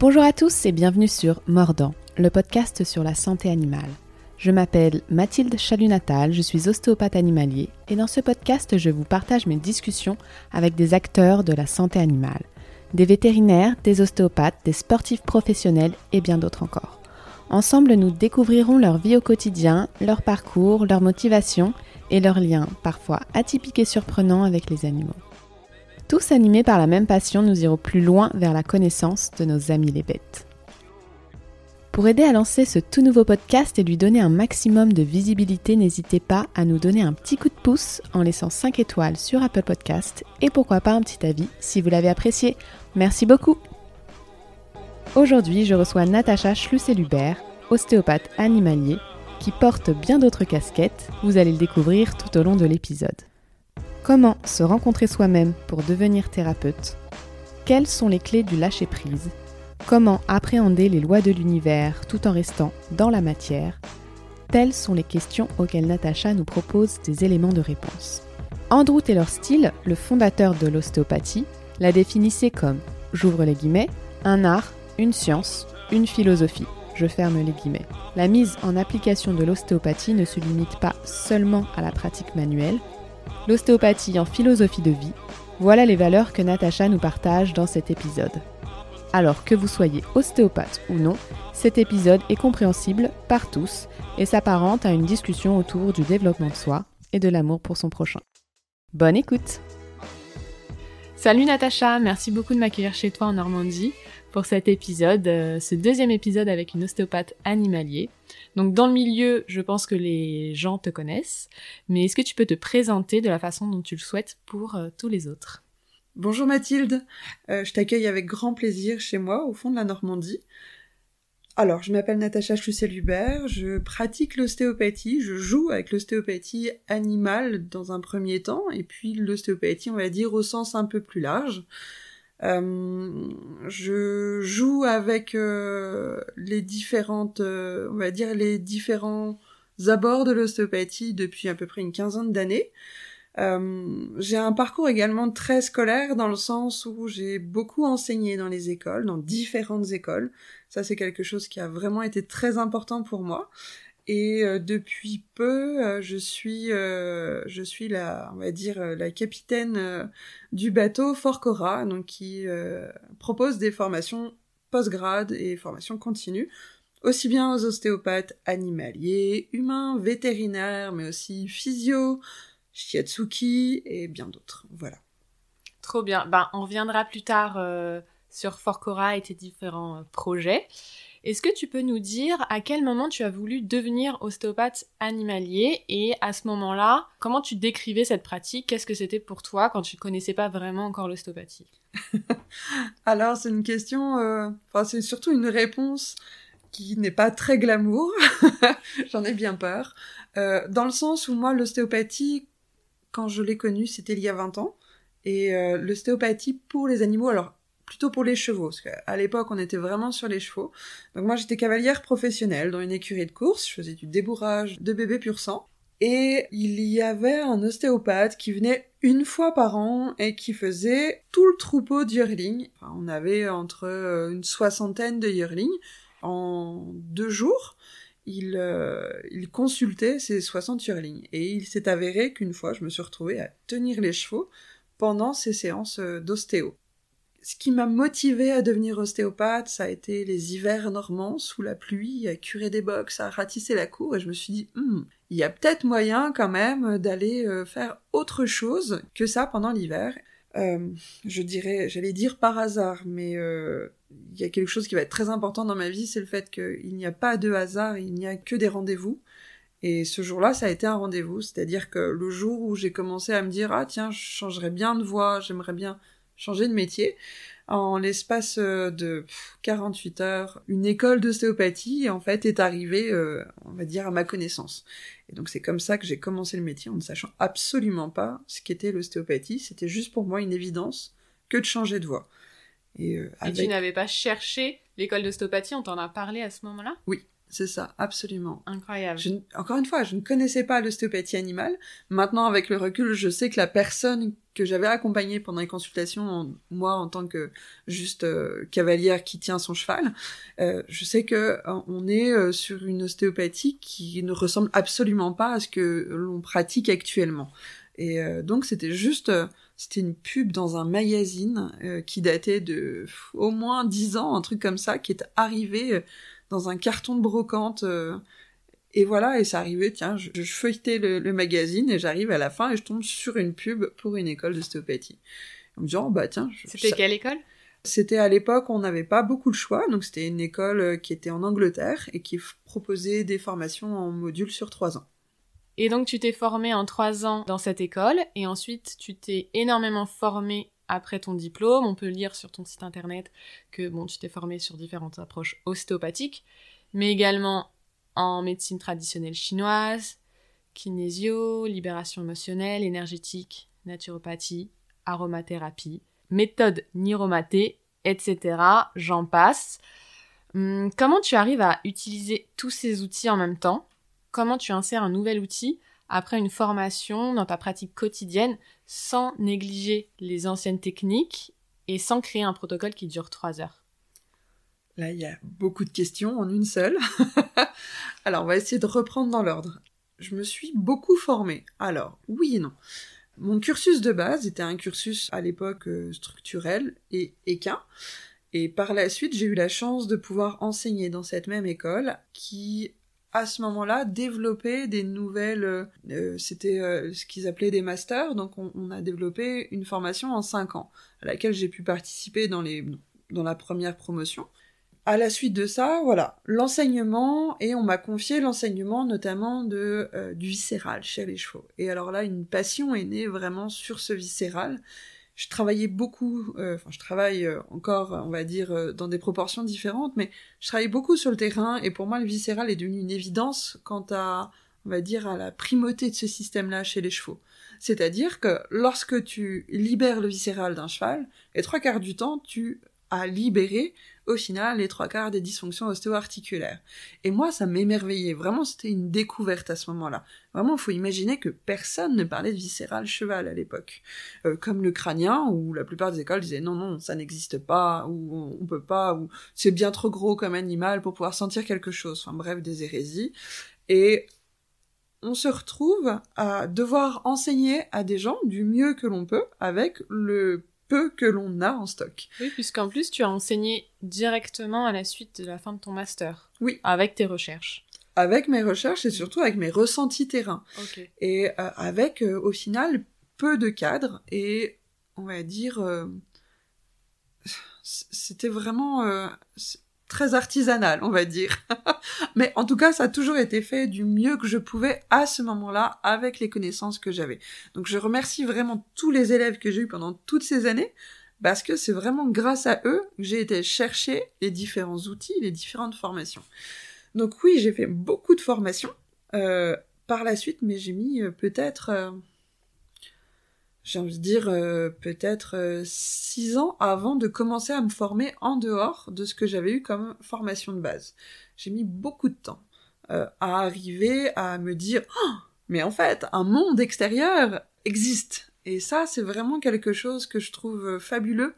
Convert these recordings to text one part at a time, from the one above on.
Bonjour à tous et bienvenue sur Mordant, le podcast sur la santé animale. Je m'appelle Mathilde Chalunatal, je suis ostéopathe animalier et dans ce podcast je vous partage mes discussions avec des acteurs de la santé animale, des vétérinaires, des ostéopathes, des sportifs professionnels et bien d'autres encore. Ensemble nous découvrirons leur vie au quotidien, leur parcours, leur motivation et leurs liens parfois atypiques et surprenants avec les animaux. Tous animés par la même passion, nous irons plus loin vers la connaissance de nos amis les bêtes. Pour aider à lancer ce tout nouveau podcast et lui donner un maximum de visibilité, n'hésitez pas à nous donner un petit coup de pouce en laissant 5 étoiles sur Apple Podcast et pourquoi pas un petit avis si vous l'avez apprécié. Merci beaucoup Aujourd'hui, je reçois Natacha Schlusselubert, ostéopathe animalier, qui porte bien d'autres casquettes, vous allez le découvrir tout au long de l'épisode. Comment se rencontrer soi-même pour devenir thérapeute? Quelles sont les clés du lâcher-prise? Comment appréhender les lois de l'univers tout en restant dans la matière? Telles sont les questions auxquelles Natacha nous propose des éléments de réponse. Andrew Taylor Steele, le fondateur de l'ostéopathie, la définissait comme, j'ouvre les guillemets, un art, une science, une philosophie. Je ferme les guillemets. La mise en application de l'ostéopathie ne se limite pas seulement à la pratique manuelle, l'ostéopathie en philosophie de vie, voilà les valeurs que Natacha nous partage dans cet épisode. Alors que vous soyez ostéopathe ou non, cet épisode est compréhensible par tous et s'apparente à une discussion autour du développement de soi et de l'amour pour son prochain. Bonne écoute Salut Natacha, merci beaucoup de m'accueillir chez toi en Normandie pour cet épisode, euh, ce deuxième épisode avec une ostéopathe animalier. Donc dans le milieu, je pense que les gens te connaissent, mais est-ce que tu peux te présenter de la façon dont tu le souhaites pour euh, tous les autres? Bonjour Mathilde, euh, je t'accueille avec grand plaisir chez moi au fond de la Normandie. Alors, je m'appelle Natacha Schlussel-Hubert, je pratique l'ostéopathie, je joue avec l'ostéopathie animale dans un premier temps, et puis l'ostéopathie, on va dire, au sens un peu plus large. Euh, je joue avec euh, les différentes, euh, on va dire les différents abords de l'ostéopathie depuis à peu près une quinzaine d'années. j'ai un parcours également très scolaire dans le sens où j'ai beaucoup enseigné dans les écoles, dans différentes écoles. Ça, c'est quelque chose qui a vraiment été très important pour moi. Et euh, depuis peu, euh, je suis, euh, je suis la, on va dire, la capitaine du bateau Fort Cora, donc qui propose des formations post-grade et formations continues, aussi bien aux ostéopathes animaliers, humains, vétérinaires, mais aussi physio, shiatsuki et bien d'autres. Voilà. Trop bien. Ben, on reviendra plus tard sur Fort Cora et tes différents projets. Est-ce que tu peux nous dire à quel moment tu as voulu devenir ostéopathe animalier et à ce moment-là, comment tu décrivais cette pratique? Qu'est-ce que c'était pour toi quand tu ne connaissais pas vraiment encore l'ostéopathie? Alors c'est une question, euh, enfin c'est surtout une réponse qui n'est pas très glamour, j'en ai bien peur, euh, dans le sens où moi l'ostéopathie, quand je l'ai connue, c'était il y a 20 ans, et euh, l'ostéopathie pour les animaux, alors plutôt pour les chevaux, parce qu'à l'époque on était vraiment sur les chevaux. Donc moi j'étais cavalière professionnelle dans une écurie de course, je faisais du débourrage de bébés pur sang. Et il y avait un ostéopathe qui venait une fois par an et qui faisait tout le troupeau de Enfin, on avait entre euh, une soixantaine de yearlings en deux jours. Il, euh, il consultait ces 60 yearlings. Et il s'est avéré qu'une fois, je me suis retrouvée à tenir les chevaux pendant ces séances euh, d'ostéo ce qui m'a motivé à devenir ostéopathe, ça a été les hivers normands sous la pluie, à curer des box, à ratisser la cour, et je me suis dit, hmm, il y a peut-être moyen quand même d'aller euh, faire autre chose que ça pendant l'hiver. Euh, je dirais, j'allais dire par hasard, mais euh, il y a quelque chose qui va être très important dans ma vie, c'est le fait qu'il n'y a pas de hasard, il n'y a que des rendez-vous. Et ce jour-là, ça a été un rendez-vous, c'est-à-dire que le jour où j'ai commencé à me dire, ah tiens, je changerais bien de voix, j'aimerais bien changer de métier. En l'espace euh, de 48 heures, une école d'ostéopathie, en fait, est arrivée, euh, on va dire, à ma connaissance. Et donc c'est comme ça que j'ai commencé le métier, en ne sachant absolument pas ce qu'était l'ostéopathie. C'était juste pour moi une évidence que de changer de voie. Et, euh, tu n'avais pas cherché l'école d'ostéopathie On t'en a parlé à ce moment-là? Oui, c'est ça, absolument. Incroyable. Je, encore une fois, je ne connaissais pas l'ostéopathie animale. Maintenant, avec le recul, je sais que la personne que j'avais accompagnée pendant les consultations, moi en tant que juste euh, cavalière qui tient son cheval, euh, je sais que euh, on est sur une ostéopathie qui ne ressemble absolument pas à ce que l'on pratique actuellement. Et donc c'était juste, c'était une pub dans un magazine qui datait de au moins dix ans, un truc comme ça, qui est arrivé dans un carton de brocante. Euh, et voilà, et ça arrivait, tiens, je, je feuilletais le, magazine et j'arrive à la fin et je tombe sur une pub pour une école d'ostéopathie. En me disant, oh, bah tiens. C'était quelle école? C'était à l'époque, on n'avait pas beaucoup de choix, donc c'était une école euh, qui était en Angleterre et qui proposait des formations en module sur trois ans. Et donc tu t'es formé en trois ans dans cette école et ensuite tu t'es énormément formé après ton diplôme. On peut lire sur ton site internet que bon, tu t'es formé sur différentes approches ostéopathiques, mais également en médecine traditionnelle chinoise, kinésio, libération émotionnelle, énergétique, naturopathie, aromathérapie, méthode niromaté, etc. J'en passe. Hum, comment tu arrives à utiliser tous ces outils en même temps? Comment tu insères un nouvel outil? Après une formation dans ta pratique quotidienne sans négliger les anciennes techniques et sans créer un protocole qui dure trois heures? Là, il y a beaucoup de questions en une seule. Alors, on va essayer de reprendre dans l'ordre. Je me suis beaucoup formée. Alors, oui et non. Mon cursus de base était un cursus à l'époque euh, structurel et équin. Et par la suite, j'ai eu la chance de pouvoir enseigner dans cette même école qui à ce moment-là développer des nouvelles euh, euh, c'était euh, ce qu'ils appelaient des masters. Donc on, a développé une formation en cinq ans à laquelle j'ai pu participer dans les dans la première promotion. À la suite de ça voilà l'enseignement et on m'a confié l'enseignement notamment du viscéral chez les chevaux. Et alors là une passion est née vraiment sur ce viscéral je travaillais beaucoup, euh, enfin je travaille euh, encore, on va dire, euh, dans des proportions différentes, mais je travaillais beaucoup sur le terrain et pour moi le viscéral est devenu une évidence quant à, on va dire, à la primauté de ce système-là chez les chevaux. C'est-à-dire que lorsque tu libères le viscéral d'un cheval, les trois quarts du temps, tu as libéré au final les trois quarts des dysfonctions ostéo-articulaires. Et moi, ça m'émerveillait. Vraiment, c'était une découverte à ce moment-là. Vraiment, il faut imaginer que personne ne parlait de viscéral cheval à l'époque. Euh, comme le crânien, où la plupart des écoles disaient non, non, ça n'existe pas, ou on peut pas, ou c'est bien trop gros comme animal pour pouvoir sentir quelque chose. Enfin bref, des hérésies. Et on se retrouve à devoir enseigner à des gens du mieux que l'on peut avec le peu que l'on a en stock. Oui, puisqu'en plus, tu as enseigné directement à la suite de la fin de ton master. Oui. Avec tes recherches. Avec mes recherches et surtout avec mes ressentis terrain. Et euh, avec, euh, au final, peu de cadres et, on va dire, euh, c'était vraiment très artisanal, on va dire. Mais en tout cas, ça a toujours été fait du mieux que je pouvais à ce moment-là avec les connaissances que j'avais. Donc je remercie vraiment tous les élèves que j'ai eu pendant toutes ces années parce que c'est vraiment grâce à eux que j'ai été chercher les différents outils, les différentes formations. Donc oui, j'ai fait beaucoup de formations euh, par la suite, mais j'ai mis euh, peut-être euh, j'ai envie de dire euh, peut-être euh, six ans avant de commencer à me former en dehors de ce que j'avais eu comme formation de base. J'ai mis beaucoup de temps euh, à arriver à me dire oh, mais en fait un monde extérieur existe et ça c'est vraiment quelque chose que je trouve fabuleux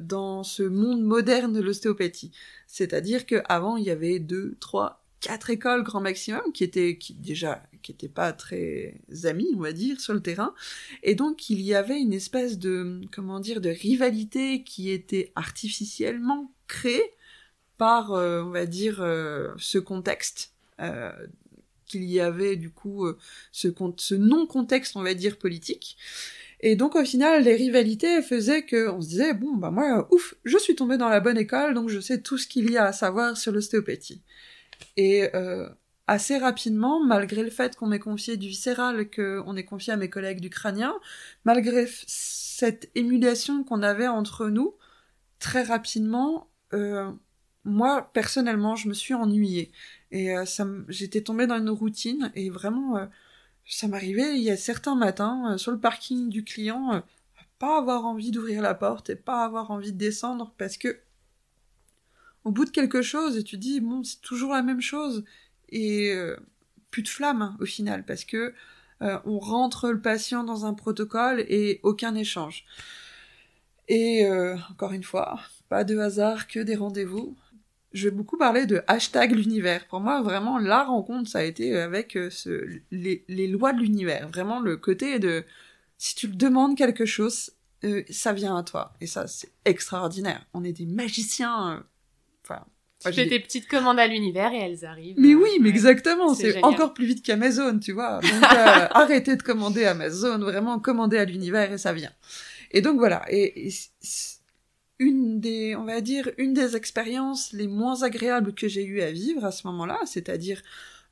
dans ce monde moderne de l'ostéopathie. C'est-à-dire qu'avant il y avait deux, trois, quatre écoles grand maximum qui étaient qui déjà qui n'étaient pas très amis, on va dire, sur le terrain. Et donc, il y avait une espèce de, comment dire, de rivalité qui était artificiellement créée par, euh, on va dire, euh, ce contexte. Euh, qu'il y avait du coup ce, ce non-contexte, on va dire, politique. Et donc au final, les rivalités faisaient que on se disait bon bah moi ouf, je suis tombée dans la bonne école, donc je sais tout ce qu'il y a à savoir sur l'ostéopathie. Et euh, assez rapidement, malgré le fait qu'on m'ait confié du viscéral, qu'on ait confié à mes collègues du crânien, malgré cette émulation qu'on avait entre nous, très rapidement, euh, moi, personnellement, je me suis ennuyée. Et euh, j'étais tombée dans une routine, et vraiment, ça m'arrivait, il y a certains matins, sur le parking du client, pas avoir envie d'ouvrir la porte et pas avoir envie de descendre parce que au bout de quelque chose et tu dis bon c'est toujours la même chose et euh, plus de flamme hein, au final parce que euh, on rentre le patient dans un protocole et aucun échange. Et euh, encore une fois, pas de hasard que des rendez-vous. Je vais beaucoup parler de hashtag l'univers. Pour moi, vraiment, la rencontre, ça a été avec ce, les, les lois de l'univers. Vraiment, le côté de si tu demandes quelque chose, ça vient à toi. Et ça, c'est extraordinaire. On est des magiciens. Enfin, tu fais tes petites commandes à l'univers et elles arrivent. Mais oui, mais exactement. C'est encore plus vite qu'Amazon, tu vois. Donc, euh, arrêtez de commander Amazon, vraiment commander à l'univers et ça vient. Et donc voilà. Et, une des, on va dire, une des expériences les moins agréables que j'ai eu à vivre à ce moment-là, c'est-à-dire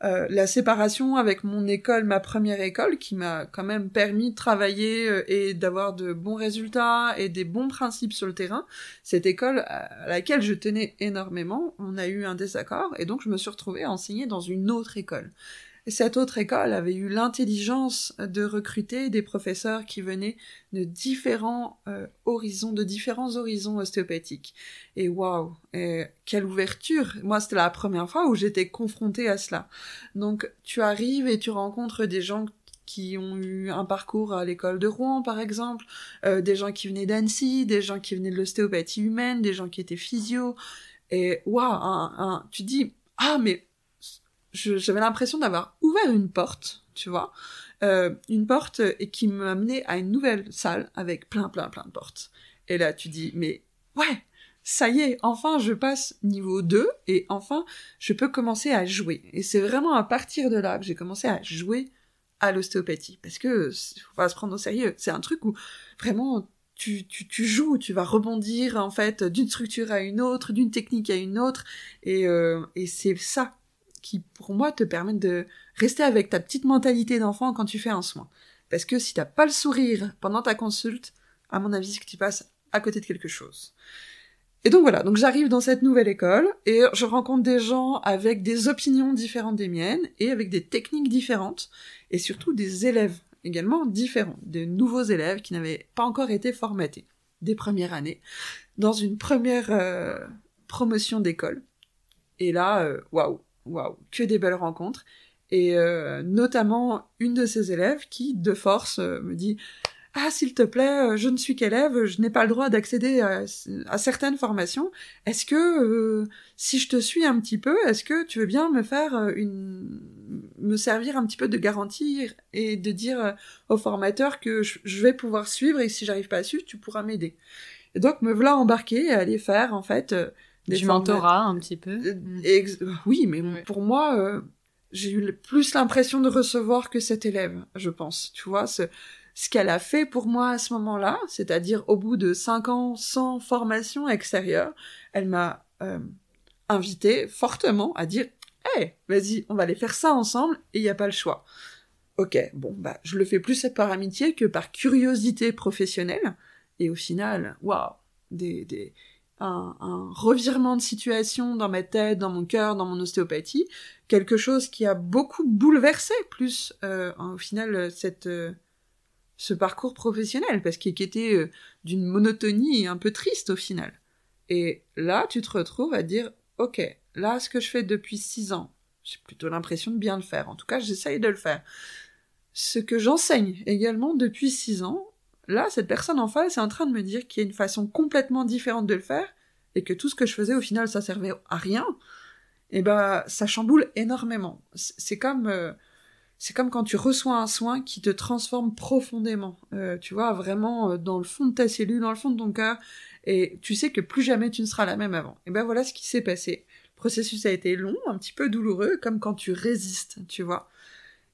euh, la séparation avec mon école, ma première école, qui m'a quand même permis de travailler euh, et d'avoir de bons résultats et des bons principes sur le terrain. Cette école à laquelle je tenais énormément, on a eu un désaccord et donc je me suis retrouvée à enseigner dans une autre école cette autre école avait eu l'intelligence de recruter des professeurs qui venaient de différents euh, horizons, de différents horizons ostéopathiques. Et waouh, quelle ouverture Moi, c'était la première fois où j'étais confrontée à cela. Donc, tu arrives et tu rencontres des gens qui ont eu un parcours à l'école de Rouen, par exemple, euh, des gens qui venaient d'Annecy, des gens qui venaient de l'ostéopathie humaine, des gens qui étaient physio. Et waouh, tu dis, ah, mais j'avais l'impression d'avoir ouvert une porte, tu vois, euh, une porte et qui m'amenait à une nouvelle salle avec plein, plein, plein de portes. Et là, tu dis, mais ouais, ça y est, enfin, je passe niveau 2 et enfin, je peux commencer à jouer. Et c'est vraiment à partir de là que j'ai commencé à jouer à l'ostéopathie. Parce que, faut pas se prendre au sérieux. C'est un truc où vraiment, tu, tu, tu, joues, tu vas rebondir en fait d'une structure à une autre, d'une technique à une autre, et, euh, et c'est ça qui, pour moi, te permettent de rester avec ta petite mentalité d'enfant quand tu fais un soin. Parce que si t'as pas le sourire pendant ta consulte, à mon avis, c'est que tu passes à côté de quelque chose. Et donc voilà, donc j'arrive dans cette nouvelle école et je rencontre des gens avec des opinions différentes des miennes et avec des techniques différentes et surtout des élèves également différents, des nouveaux élèves qui n'avaient pas encore été formatés des premières années dans une première euh, promotion d'école. Et là, euh, waouh, waouh, que des belles rencontres. Et euh, notamment une de ses élèves qui, de force, euh, me dit ah, s'il te plaît, euh, je ne suis qu'élève, je n'ai pas le droit d'accéder à, certaines formations. Est-ce que, si je te suis un petit peu, est-ce que tu veux bien me faire une, me servir un petit peu de garantie et de dire au formateur que je, vais pouvoir suivre et si j'arrive pas à suivre, tu pourras m'aider? Et donc me voilà embarquer et aller faire en fait du mentorat un petit peu. Euh, mm. oui, mais pour moi, euh, j'ai eu plus l'impression de recevoir que cet élève, je pense. Tu vois, ce, ce qu'elle a fait pour moi à ce moment-là, c'est-à-dire au bout de cinq ans sans formation extérieure, elle m'a euh, invité fortement à dire Hé, vas-y, on va aller faire ça ensemble et il n'y a pas le choix. Ok, bon, bah, je le fais plus par amitié que par curiosité professionnelle. Et au final, waouh, des, des, un, revirement de situation dans ma tête, dans mon cœur, dans mon ostéopathie, quelque chose qui a beaucoup bouleversé plus euh, au final cette euh, ce parcours professionnel parce qu'il était euh, d'une monotonie un peu triste au final. Et là, tu te retrouves à dire ok, là ce que je fais depuis six ans, j'ai plutôt l'impression de bien le faire. En tout cas, j'essaye de le faire. Ce que j'enseigne également depuis six ans, Là, cette personne en face est en train de me dire qu'il y a une façon complètement différente de le faire et que tout ce que je faisais au final ça servait à rien. Et eh ben, ça chamboule énormément. C'est comme euh, comme quand tu reçois un soin qui te transforme profondément. Euh, tu vois, vraiment euh, dans le fond de ta cellule, dans le fond de ton cœur, et tu sais que plus jamais tu ne seras la même avant. Et ben voilà ce qui s'est passé. Le processus a été long, un petit peu douloureux, comme quand tu résistes, tu vois.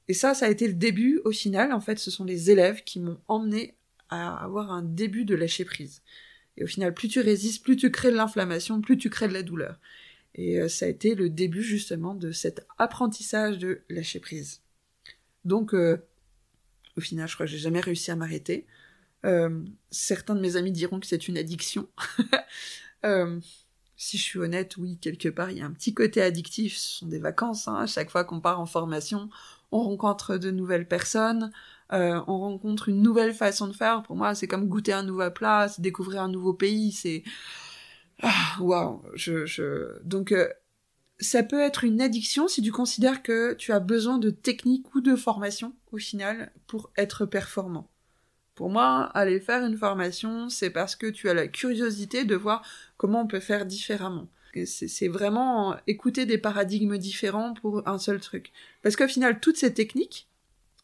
Et ça, ça a été le début. Au final, en fait, ce sont les élèves qui m'ont emmené à avoir un début de lâcher prise. Et au final, plus tu résistes, plus tu crées de l'inflammation, plus tu crées de la douleur. Et euh, ça a été le début justement de cet apprentissage de lâcher prise. Donc, euh, au final, je crois que j'ai jamais réussi à m'arrêter. Euh, certains de mes amis diront que c'est une addiction. si je suis honnête, oui, quelque part, il y a un petit côté addictif. Ce sont des vacances. Hein. Chaque fois qu'on part en formation, on rencontre de nouvelles personnes, euh, on rencontre une nouvelle façon de faire. Pour moi, c'est comme goûter un nouveau plat, c'est découvrir un nouveau pays, c'est Ah, waouh, je, je, donc euh, ça peut être une addiction si tu considères que tu as besoin de technique ou de formation au final pour être performant. Pour moi, aller faire une formation, c'est parce que tu as la curiosité de voir comment on peut faire différemment. C'est vraiment écouter des paradigmes différents pour un seul truc. Parce qu'au final, toutes ces techniques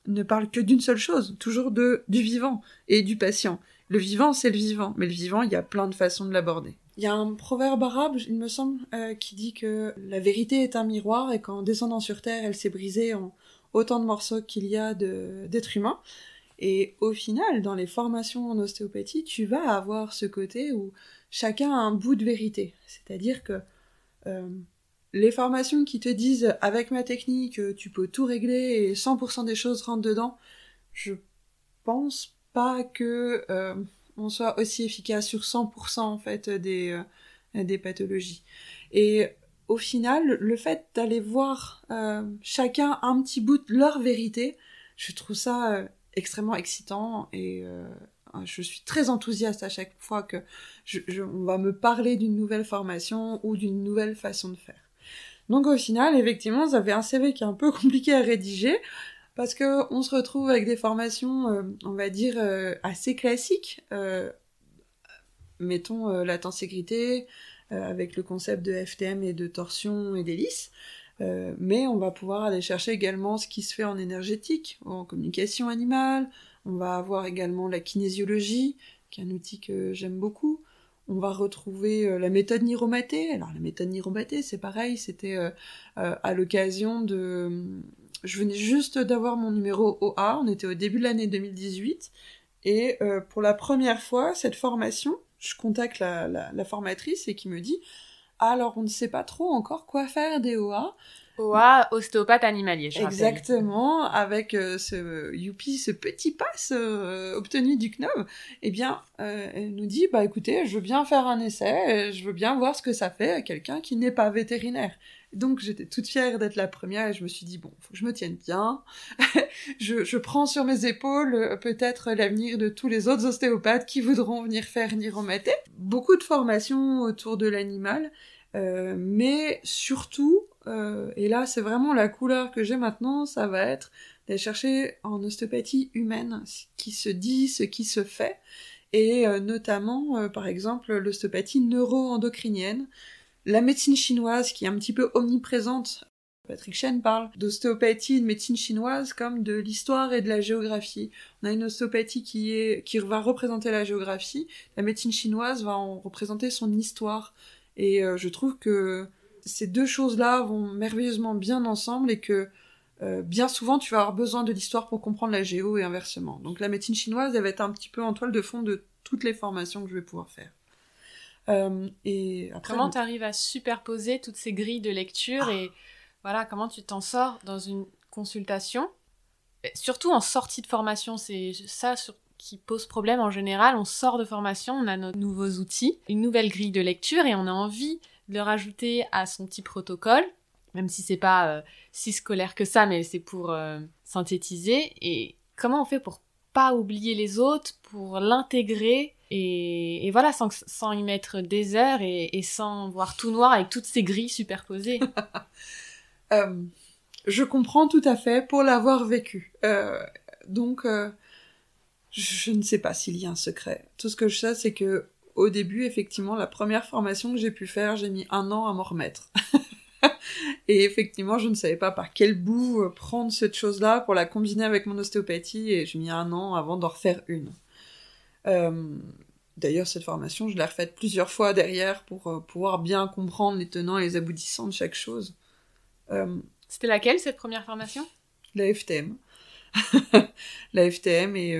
ne parlent que d'une seule chose, toujours de du vivant et du patient. Le vivant, c'est le vivant, mais le vivant, il y a plein de façons de l'aborder. Il y a un proverbe arabe, il me semble, euh, qui dit que la vérité est un miroir et qu'en descendant sur Terre, elle s'est brisée en autant de morceaux qu'il y a d'êtres humains. Et au final, dans les formations en ostéopathie, tu vas avoir ce côté où chacun a un bout de vérité. C'est-à-dire que euh, les formations qui te disent avec ma technique, tu peux tout régler et 100% des choses rentrent dedans, je pense pas que euh, on soit aussi efficace sur 100% en fait des, euh, des pathologies. Et au final, le fait d'aller voir euh, chacun un petit bout de leur vérité, je trouve ça euh, extrêmement excitant et je suis très enthousiaste à chaque fois que je, on va me parler d'une nouvelle formation ou d'une nouvelle façon de faire. Donc au final, effectivement, ça fait un CV qui est un peu compliqué à rédiger, parce que on se retrouve avec des formations, euh, on va dire, euh, assez classiques. Euh, mettons la tenségrité, avec le concept de FTM et de torsion et d'hélice. mais on va pouvoir aller chercher également ce qui se fait en énergétique, en communication animale. On va avoir également la kinésiologie, qui est un outil que j'aime beaucoup. On va retrouver la méthode Niromaté. Alors la méthode Niromaté, c'est pareil, c'était à l'occasion de je venais juste d'avoir mon numéro OA, on était au début de l'année 2018, et euh, pour la première fois, cette formation, je contacte la, la, formatrice et qui me dit alors on ne sait pas trop encore quoi faire des OA. OA, ostéopathe animalier, je Exactement, avec euh, ce youpi, ce petit pass euh, obtenu du CNOV, eh bien, elle nous dit, bah écoutez, je veux bien faire un essai, je veux bien voir ce que ça fait à quelqu'un qui n'est pas vétérinaire. Donc j'étais toute fière d'être la première et je me suis dit bon, faut que je me tienne bien. je, je, prends sur mes épaules euh, peut-être l'avenir de tous les autres ostéopathes qui voudront venir faire Niromaté. Beaucoup de formations autour de l'animal, euh, mais surtout, euh, et là c'est vraiment la couleur que j'ai maintenant, ça va être d'aller chercher en ostéopathie humaine ce qui se dit, ce qui se fait, et euh, notamment par exemple l'ostéopathie neuro-endocrinienne la médecine chinoise qui est un petit peu omniprésente. Patrick Chen parle d'ostéopathie, de médecine chinoise comme de l'histoire et de la géographie. On a une ostéopathie qui va représenter la géographie. La médecine chinoise va en représenter son histoire. Et euh, je trouve que ces deux choses-là vont merveilleusement bien ensemble et que euh, bien souvent tu vas avoir besoin de l'histoire pour comprendre la géo et inversement. Donc la médecine chinoise, elle va être un petit peu en toile de fond de toutes les formations que je vais pouvoir faire. Euh, et comment tu arrives à superposer toutes ces grilles de lecture et voilà comment tu t'en sors dans une consultation, surtout en sortie de formation, c'est ça qui pose problème en général. On sort de formation, on a nos nouveaux outils, une nouvelle grille de lecture et on a envie de le rajouter à son petit protocole, même si c'est pas euh, si scolaire que ça, mais c'est pour euh, synthétiser. Et comment on fait pour pas oublier les autres, pour l'intégrer et, voilà, sans, sans, y mettre des heures et, sans voir tout noir avec toutes ces grilles superposées. Euh, je comprends tout à fait pour l'avoir vécu. Donc, je ne sais pas s'il y a un secret. Tout ce que je sais, c'est que au début, effectivement, la première formation que j'ai pu faire, j'ai mis un an à m'en remettre. et effectivement, je ne savais pas par quel bout prendre cette chose-là pour la combiner avec mon ostéopathie, et j'ai mis un an avant d'en refaire une. Euh, d'ailleurs, cette formation, je l'ai refaite plusieurs fois derrière pour euh, pouvoir bien comprendre les tenants et les aboutissants de chaque chose. Euh, C'était laquelle, cette première formation? La FTM. la FTM et,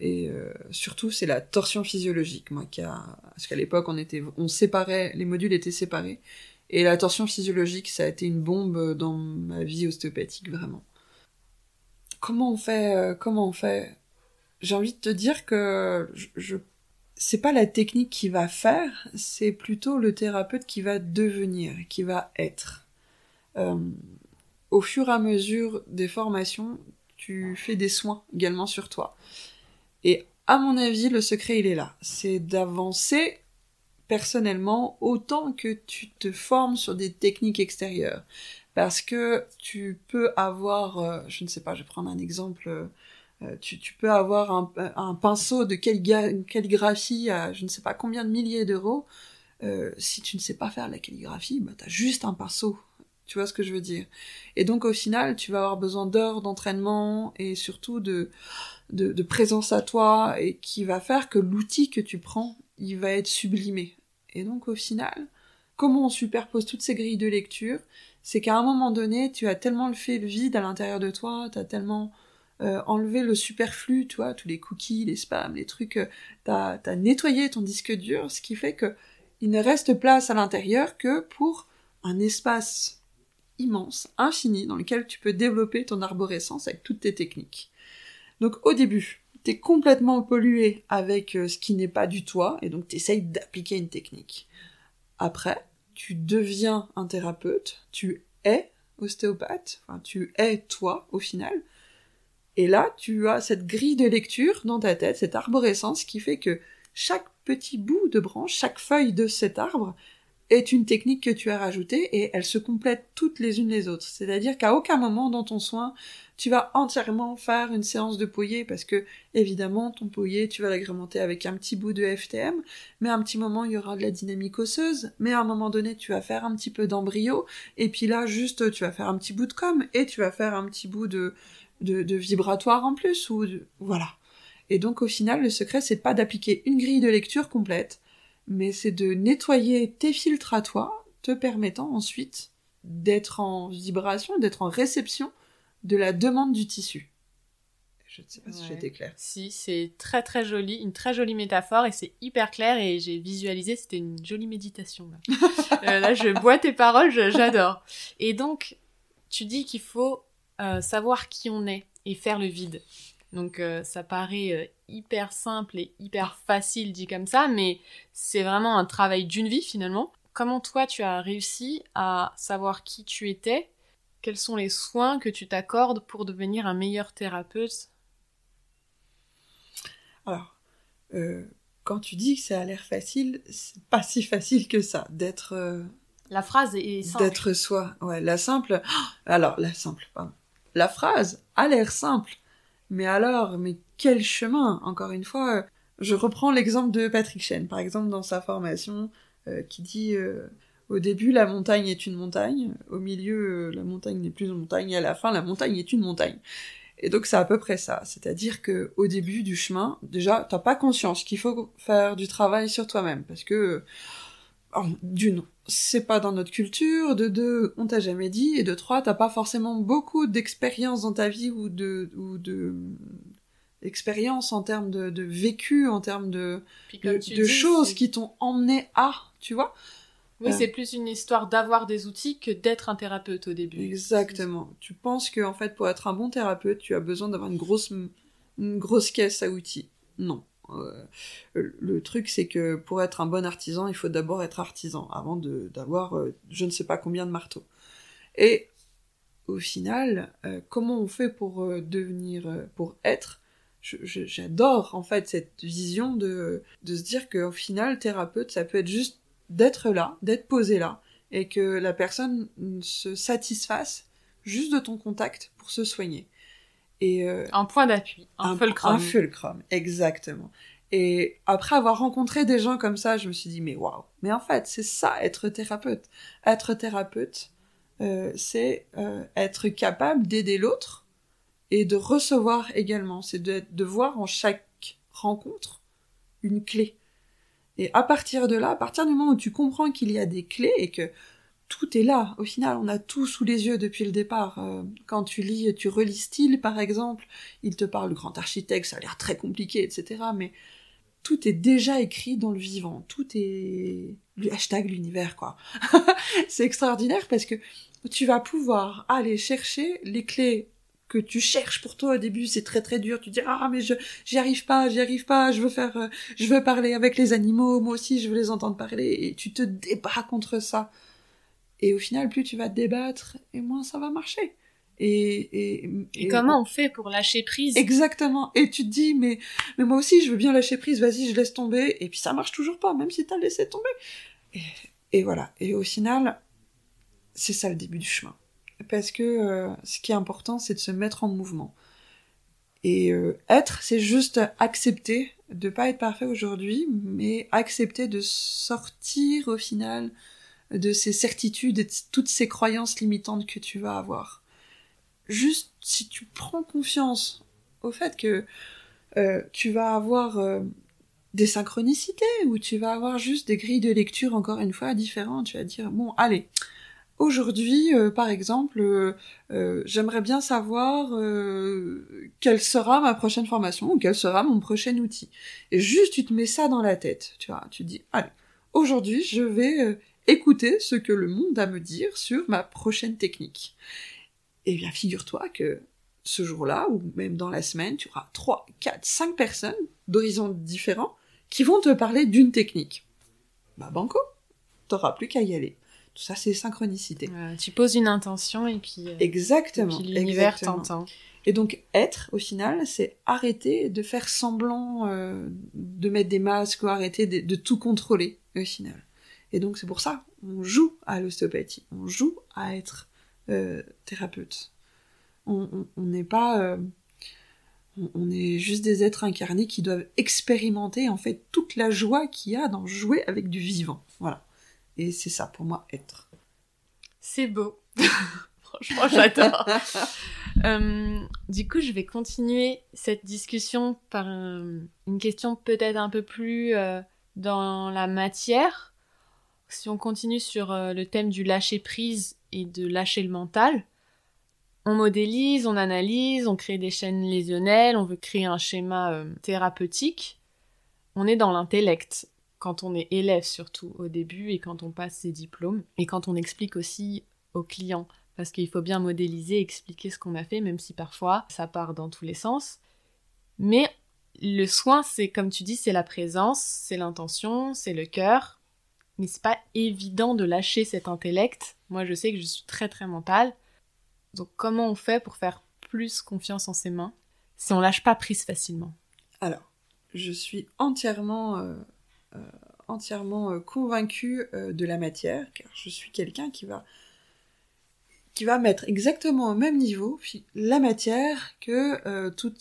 et surtout c'est la torsion physiologique moi qui a parce qu'à l'époque on était on séparait les modules étaient séparés. Et la torsion physiologique ça a été une bombe dans ma vie ostéopathique vraiment. Comment on fait comment on fait? J'ai envie de te dire que je, c'est pas la technique qui va faire, c'est plutôt le thérapeute qui va devenir, qui va être. Euh, au fur et à mesure des formations, tu fais des soins également sur toi. Et à mon avis, le secret, il est là. C'est d'avancer personnellement autant que tu te formes sur des techniques extérieures. Parce que tu peux avoir, euh, je ne sais pas, je vais prendre un exemple, euh, tu, peux avoir un, pinceau de calligraphie à je ne sais pas combien de milliers d'euros. Euh, si tu ne sais pas faire la calligraphie, bah, tu juste un pinceau. Tu vois ce que je veux dire Et donc au final, tu vas avoir besoin d'heures d'entraînement et surtout de, présence à toi et qui va faire que l'outil que tu prends, il va être sublimé. Et donc au final, comment on superpose toutes ces grilles de lecture C'est qu'à un moment donné, tu as tellement fait le vide à l'intérieur de toi, tu as tellement euh, enlevé le superflu, tu vois, tous les cookies, les spams, les trucs, euh, t'as as nettoyé ton disque dur, ce qui fait que il ne reste place à l'intérieur que pour un espace immense, infini, dans lequel tu peux développer ton arborescence avec toutes tes techniques. Donc au début, t'es complètement pollué avec euh, ce qui n'est pas du toi, et donc t'essayes d'appliquer une technique. Après, tu deviens un thérapeute, tu es ostéopathe, enfin tu es toi au final, et là tu as cette grille de lecture dans ta tête, cette arborescence qui fait que chaque petit bout de branche, chaque feuille de cet arbre est une technique que tu as rajoutée et elles se complètent toutes les unes les autres. C'est-à-dire qu'à aucun moment dans ton soin, tu vas entièrement faire une séance de poyer parce que, évidemment, ton poyer, tu vas l'agrémenter avec un petit bout de FTM, mais à un petit moment, il y aura de la dynamique osseuse, mais à un moment donné, tu vas faire un petit peu d'embryo, et puis là, juste, tu vas faire un petit bout de com, et tu vas faire un petit bout de, de, de vibratoire en plus, ou voilà. Et donc, au final, le secret, c'est pas d'appliquer une grille de lecture complète, mais c'est de nettoyer tes filtres à toi, te permettant ensuite d'être en vibration, d'être en réception de la demande du tissu. Je ne sais pas si j'étais claire. Si, c'est très très joli, une très jolie métaphore et c'est hyper clair et j'ai visualisé, c'était une jolie méditation. Là, euh, là je bois tes paroles, j'adore. Et donc, tu dis qu'il faut euh, savoir qui on est et faire le vide. Donc euh, ça paraît hyper simple et hyper facile dit comme ça, mais c'est vraiment un travail d'une vie finalement. Comment toi tu as réussi à savoir qui tu étais? Quels sont les soins que tu t'accordes pour devenir un meilleur thérapeute? Alors, euh, quand tu dis que ça a l'air facile, c'est pas si facile que ça d'être. Euh, la phrase est simple. D'être soi. Ouais, la simple. alors, la simple, pardon. La phrase a l'air simple. Mais alors, mais quel chemin Encore une fois, je reprends l'exemple de Patrick Chen, par exemple, dans sa formation, euh, qui dit au début, la montagne est une montagne. Au milieu, la montagne n'est plus une montagne. Et à la fin, la montagne est une montagne. Et donc, c'est à peu près ça. C'est-à-dire que au début du chemin, déjà, t'as pas conscience qu'il faut faire du travail sur toi-même. Parce que, d'une, c'est pas dans notre culture. De deux, on t'a jamais dit. Et de trois, t'as pas forcément beaucoup d'expérience dans ta vie ou de, ou de, expérience en termes de, vécu, en termes de, de, choses qui t'ont emmené à, tu vois? Oui, c'est plus une histoire d'avoir des outils que d'être un thérapeute au début. Exactement. Tu penses que en fait, pour être un bon thérapeute, tu as besoin d'avoir une grosse, une grosse caisse à outils? Non. Euh, le truc, c'est que pour être un bon artisan, il faut d'abord être artisan avant d'avoir euh, je ne sais pas combien de marteaux. Et au final, euh, comment on fait pour devenir, pour être? J'adore en fait cette vision de, de se dire qu'au final, thérapeute, ça peut être juste d'être là, d'être posé là, et que la personne se satisfasse juste de ton contact pour se soigner. Et euh, un point d'appui, un, fulcrum. Un fulcrum, exactement. Et après avoir rencontré des gens comme ça, je me suis dit mais waouh, mais en fait c'est ça être thérapeute. Être thérapeute, euh, c'est euh, être capable d'aider l'autre et de recevoir également. C'est de, de voir en chaque rencontre une clé. Et à partir de là, à partir du moment où tu comprends qu'il y a des clés et que tout est là, au final, on a tout sous les yeux depuis le départ. Euh, quand tu lis, tu relis Style, par exemple, il te parle grand architecte, ça a l'air très compliqué, etc. Mais tout est déjà écrit dans le vivant. Tout est hashtag l'univers, quoi. c'est extraordinaire parce que tu vas pouvoir aller chercher les clés que tu cherches pour toi au début, c'est très très dur. Tu dis ah mais je j'y arrive pas, j'y arrive pas. Je veux faire, euh, je veux parler avec les animaux. Moi aussi, je veux les entendre parler. Et tu te débats contre ça. Et au final, plus tu vas te débattre, et moins ça va marcher. Et, et, comment on fait pour lâcher prise? Exactement. Et tu te dis, mais, mais moi aussi, je veux bien lâcher prise, vas-y, je laisse tomber. Et puis ça marche toujours pas, même si t'as laissé tomber. Et, et, voilà. Et au final, c'est ça le début du chemin. Parce que euh, ce qui est important, c'est de se mettre en mouvement. Et euh, être, c'est juste accepter de pas être parfait aujourd'hui, mais accepter de sortir au final de ces certitudes et de toutes ces croyances limitantes que tu vas avoir. Juste si tu prends confiance au fait que euh, tu vas avoir euh, des synchronicités ou tu vas avoir juste des grilles de lecture encore une fois différentes, tu vas dire bon allez, Aujourd'hui, euh, par exemple, j'aimerais bien savoir quelle sera ma prochaine formation ou quel sera mon prochain outil. Et juste, tu te mets ça dans la tête, tu vois. Tu dis, allez, aujourd'hui, je vais écouter ce que le monde a à me dire sur ma prochaine technique. Eh bien, figure-toi que ce jour-là, ou même dans la semaine, tu auras trois, quatre, cinq personnes d'horizons différents qui vont te parler d'une technique. Bah, banco, t'auras plus qu'à y aller. Tout ça, c'est synchronicité. tu poses une intention et puis. Euh, exactement. l'univers t'entend. Et donc, être, au final, c'est arrêter de faire semblant euh, de mettre des masques ou arrêter de, tout contrôler, au final. Et donc, c'est pour ça, on joue à l'ostéopathie. On joue à être euh, thérapeute. On n'est pas. on est juste des êtres incarnés qui doivent expérimenter, en fait, toute la joie qu'il y a dans jouer avec du vivant. Voilà. Et c'est ça pour moi être. C'est beau. Franchement, j'adore. Euh, du coup, je vais continuer cette discussion par une question peut-être un peu plus euh, dans la matière. Si on continue sur euh, le thème du lâcher prise et de lâcher le mental, on modélise, on analyse, on crée des chaînes lésionnelles, on veut créer un schéma thérapeutique. On est dans l'intellect quand on est élève surtout au début et quand on passe ses diplômes et quand on explique aussi aux clients parce qu'il faut bien modéliser, expliquer ce qu'on a fait même si parfois ça part dans tous les sens. Mais le soin, c'est comme tu dis, c'est la présence, c'est l'intention, c'est le cœur. Mais c'est pas évident de lâcher cet intellect. Moi, je sais que je suis très très mentale. Donc, comment on fait pour faire plus confiance en ses mains si on lâche pas prise facilement? Alors, je suis entièrement euh, euh, entièrement euh, convaincu euh, de la matière, car je suis quelqu'un qui va qui va mettre exactement au même niveau la matière que tout,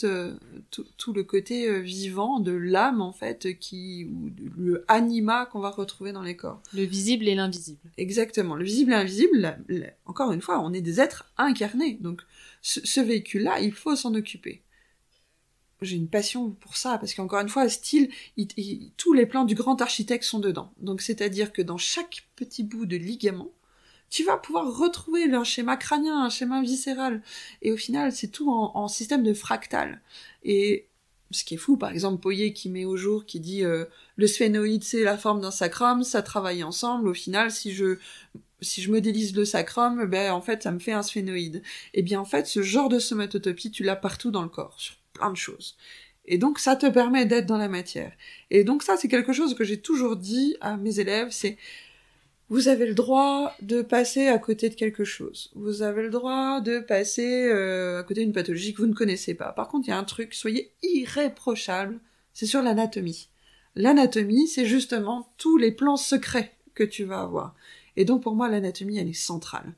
tout, le côté vivant de l'âme en fait qui ou le anima qu'on va retrouver dans les corps. Le visible et l'invisible. Exactement, le visible et l'invisible. Encore une fois, on est des êtres incarnés, donc ce véhicule-là, il faut s'en occuper j'ai une passion pour ça parce qu'encore une fois, style, tous les plans du grand architecte sont dedans. Donc c'est-à-dire que dans chaque petit bout de ligament, tu vas pouvoir retrouver un schéma crânien, un schéma viscéral. Et au final, c'est tout en, système de fractal. Et ce qui est fou, par exemple, Poyer qui met au jour, qui dit euh, le sphénoïde c'est la forme d'un sacrum, ça travaille ensemble. Au final, si je si je modélise le sacrum, ben en fait ça me fait un sphénoïde. Et eh bien en fait, ce genre de somatotopie, tu l'as partout dans le corps, plein de choses. Et donc ça te permet d'être dans la matière. Et donc ça c'est quelque chose que j'ai toujours dit à mes élèves, c'est vous avez le droit de passer à côté de quelque chose. Vous avez le droit de passer euh, à côté d'une pathologie que vous ne connaissez pas. Par contre, il y a un truc, soyez irréprochable, c'est sur l'anatomie. L'anatomie, c'est justement tous les plans secrets que tu vas avoir. Et donc pour moi, l'anatomie, elle est centrale.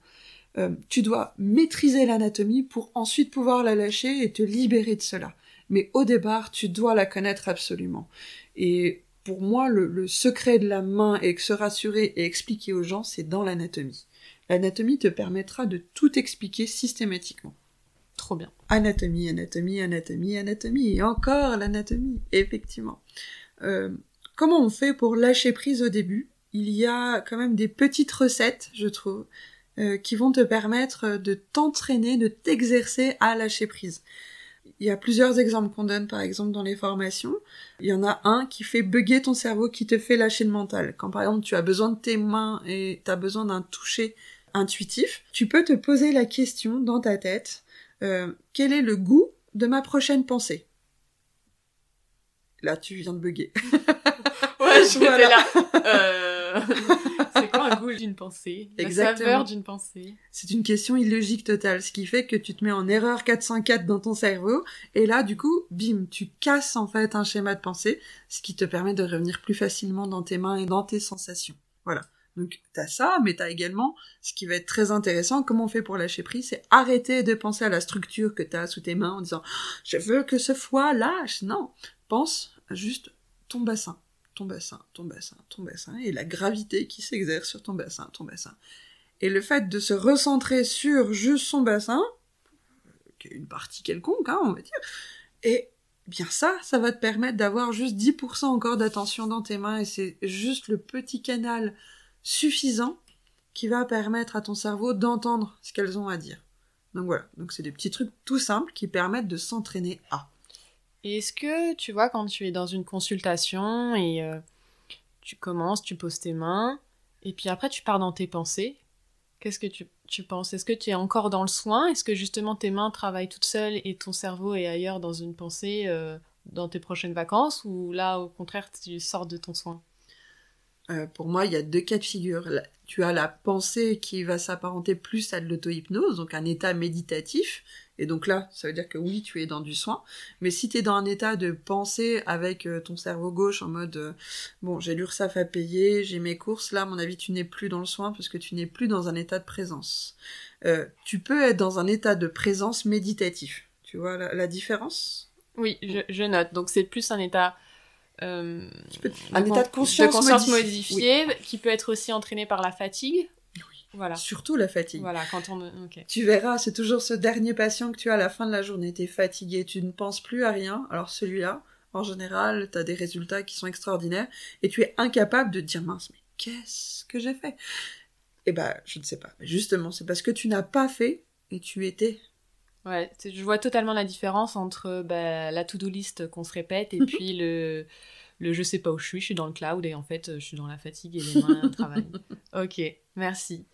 Euh, tu dois maîtriser l'anatomie pour ensuite pouvoir la lâcher et te libérer de cela. Mais au départ, tu dois la connaître absolument. Et pour moi, le, secret de la main et que se rassurer et expliquer aux gens, c'est dans l'anatomie. L'anatomie te permettra de tout expliquer systématiquement. Trop bien. Anatomie, anatomie, anatomie, anatomie, et encore l'anatomie, effectivement. Euh, comment on fait pour lâcher prise au début? Il y a quand même des petites recettes, je trouve, euh, qui vont te permettre de t'entraîner, de t'exercer à lâcher prise. Il y a plusieurs exemples qu'on donne par exemple dans les formations. Il y en a un qui fait bugger ton cerveau, qui te fait lâcher le mental. Quand par exemple tu as besoin de tes mains et tu as besoin d'un toucher intuitif, tu peux te poser la question dans ta tête, euh, quel est le goût de ma prochaine pensée? Là tu viens de bugger. ouais, je voilà. là. Euh... Goût d'une pensée, la saveur d'une pensée. C'est une question illogique totale, ce qui fait que tu te mets en erreur 404 dans ton cerveau, et là, du coup, bim, tu casses en fait un schéma de pensée, ce qui te permet de revenir plus facilement dans tes mains et dans tes sensations. Voilà. Donc t'as ça, mais t'as également ce qui va être très intéressant, comment on fait pour lâcher prise, c'est arrêter de penser à la structure que t'as sous tes mains en disant je veux que ce foie lâche. Non, pense juste ton bassin, ton bassin, ton bassin, ton bassin, et la gravité qui s'exerce sur ton bassin, ton bassin. Et le fait de se recentrer sur juste son bassin, qui est une partie quelconque, hein, on va dire, et bien ça, ça va te permettre d'avoir juste 10% encore d'attention dans tes mains, et c'est juste le petit canal suffisant qui va permettre à ton cerveau d'entendre ce qu'elles ont à dire. Donc voilà, donc c'est des petits trucs tout simples qui permettent de s'entraîner à. Et est-ce que tu vois quand tu es dans une consultation et euh, tu commences, tu poses tes mains et puis après tu pars dans tes pensées, qu'est-ce que tu, tu penses? Est-ce que tu es encore dans le soin? Est-ce que justement tes mains travaillent toutes seules et ton cerveau est ailleurs dans une pensée euh, dans tes prochaines vacances ou là au contraire tu sors de ton soin? Euh, pour moi, il y a deux cas de figure. Tu as la pensée qui va s'apparenter plus à de l'auto-hypnose, donc un état méditatif. Et donc là, ça veut dire que oui, tu es dans du soin. Mais si tu es dans un état de pensée avec euh, ton cerveau gauche en mode euh, bon, j'ai l'URSAF à payer, j'ai mes courses, là, à mon avis, tu n'es plus dans le soin parce que tu n'es plus dans un état de présence. tu peux être dans un état de présence méditatif. Tu vois la, différence? Oui, je, je note. Donc c'est plus un état un état de conscience, modifié, qui peut être aussi entraîné par la fatigue. Voilà. Surtout la fatigue. Voilà, quand on. Tu verras, c'est toujours ce dernier patient que tu as à la fin de la journée. T'es fatigué, tu ne penses plus à rien. Alors celui-là, en général, t'as des résultats qui sont extraordinaires et tu es incapable de dire mince, mais qu'est-ce que j'ai fait? Eh ben, je ne sais pas. justement, c'est parce que tu n'as pas fait et tu étais Ouais, je vois totalement la différence entre bah, la to-do list qu'on se répète et puis le, le je sais pas où je suis, je suis dans le cloud et en fait je suis dans la fatigue et les mains travaillent. Ok, merci.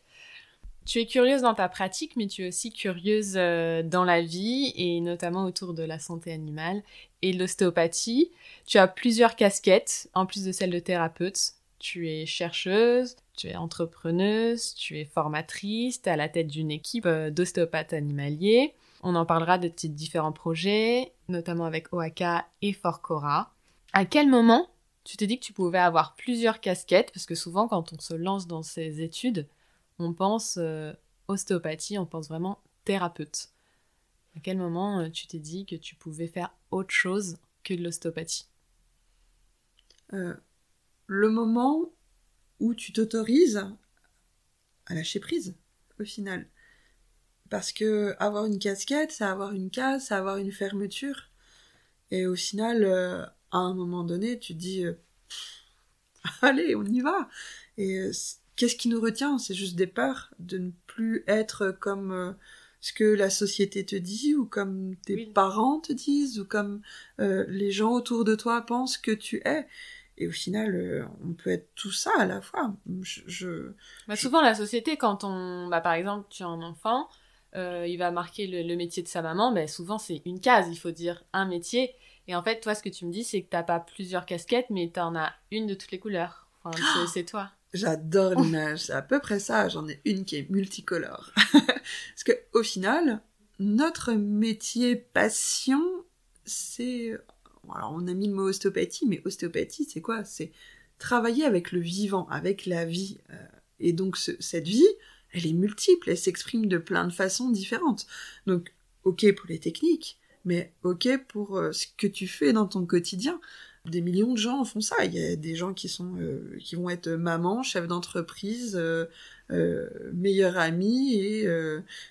Tu es curieuse dans ta pratique, mais tu es aussi curieuse euh, dans la vie et notamment autour de la santé animale et de l'ostéopathie. Tu as plusieurs casquettes en plus de celle de thérapeute. Tu es chercheuse, tu es entrepreneuse, tu es formatrice, tu es à la tête d'une équipe euh, d'ostéopathes animaliers. On en parlera de différents projets, notamment avec OAKA et Forcora. À quel moment tu t'es dit que tu pouvais avoir plusieurs casquettes? Parce que souvent, quand on se lance dans ces études, on pense euh, ostéopathie, on pense vraiment thérapeute. À quel moment euh, tu t'es dit que tu pouvais faire autre chose que de l'ostéopathie? Euh, Le moment où tu t'autorises à lâcher prise, au final. Parce que avoir une casquette, c'est avoir une case, c'est avoir une fermeture. Et au final, euh, à un moment donné, tu te dis, euh, allez, on y va. Et euh, qu'est-ce qui nous retient? C'est juste des peurs de ne plus être comme ce que la société te dit, ou comme tes parents te disent, ou comme les gens autour de toi pensent que tu es. Et au final, on peut être tout ça à la fois. Je, bah, Souvent, la société, quand on, bah, par exemple, tu as un enfant, euh, il va marquer le, métier de sa maman, mais souvent c'est une case, il faut dire un métier. Et en fait, toi, ce que tu me dis, c'est que t'as pas plusieurs casquettes, mais t'en as une de toutes les couleurs. Enfin, c'est toi. J'adore l'image, c'est à peu près ça. J'en ai une qui est multicolore. Parce que au final, notre métier passion, c'est alors on a mis le mot ostéopathie, mais ostéopathie, c'est quoi? C'est travailler avec le vivant, avec la vie. Euh, et donc cette vie, elle est multiple, elle s'exprime de plein de façons différentes. Donc, ok pour les techniques, mais ok pour euh, ce que tu fais dans ton quotidien. Des millions de gens font ça. Il y a des gens qui sont, euh, qui vont être maman, chef d'entreprise, euh, euh meilleure amie et,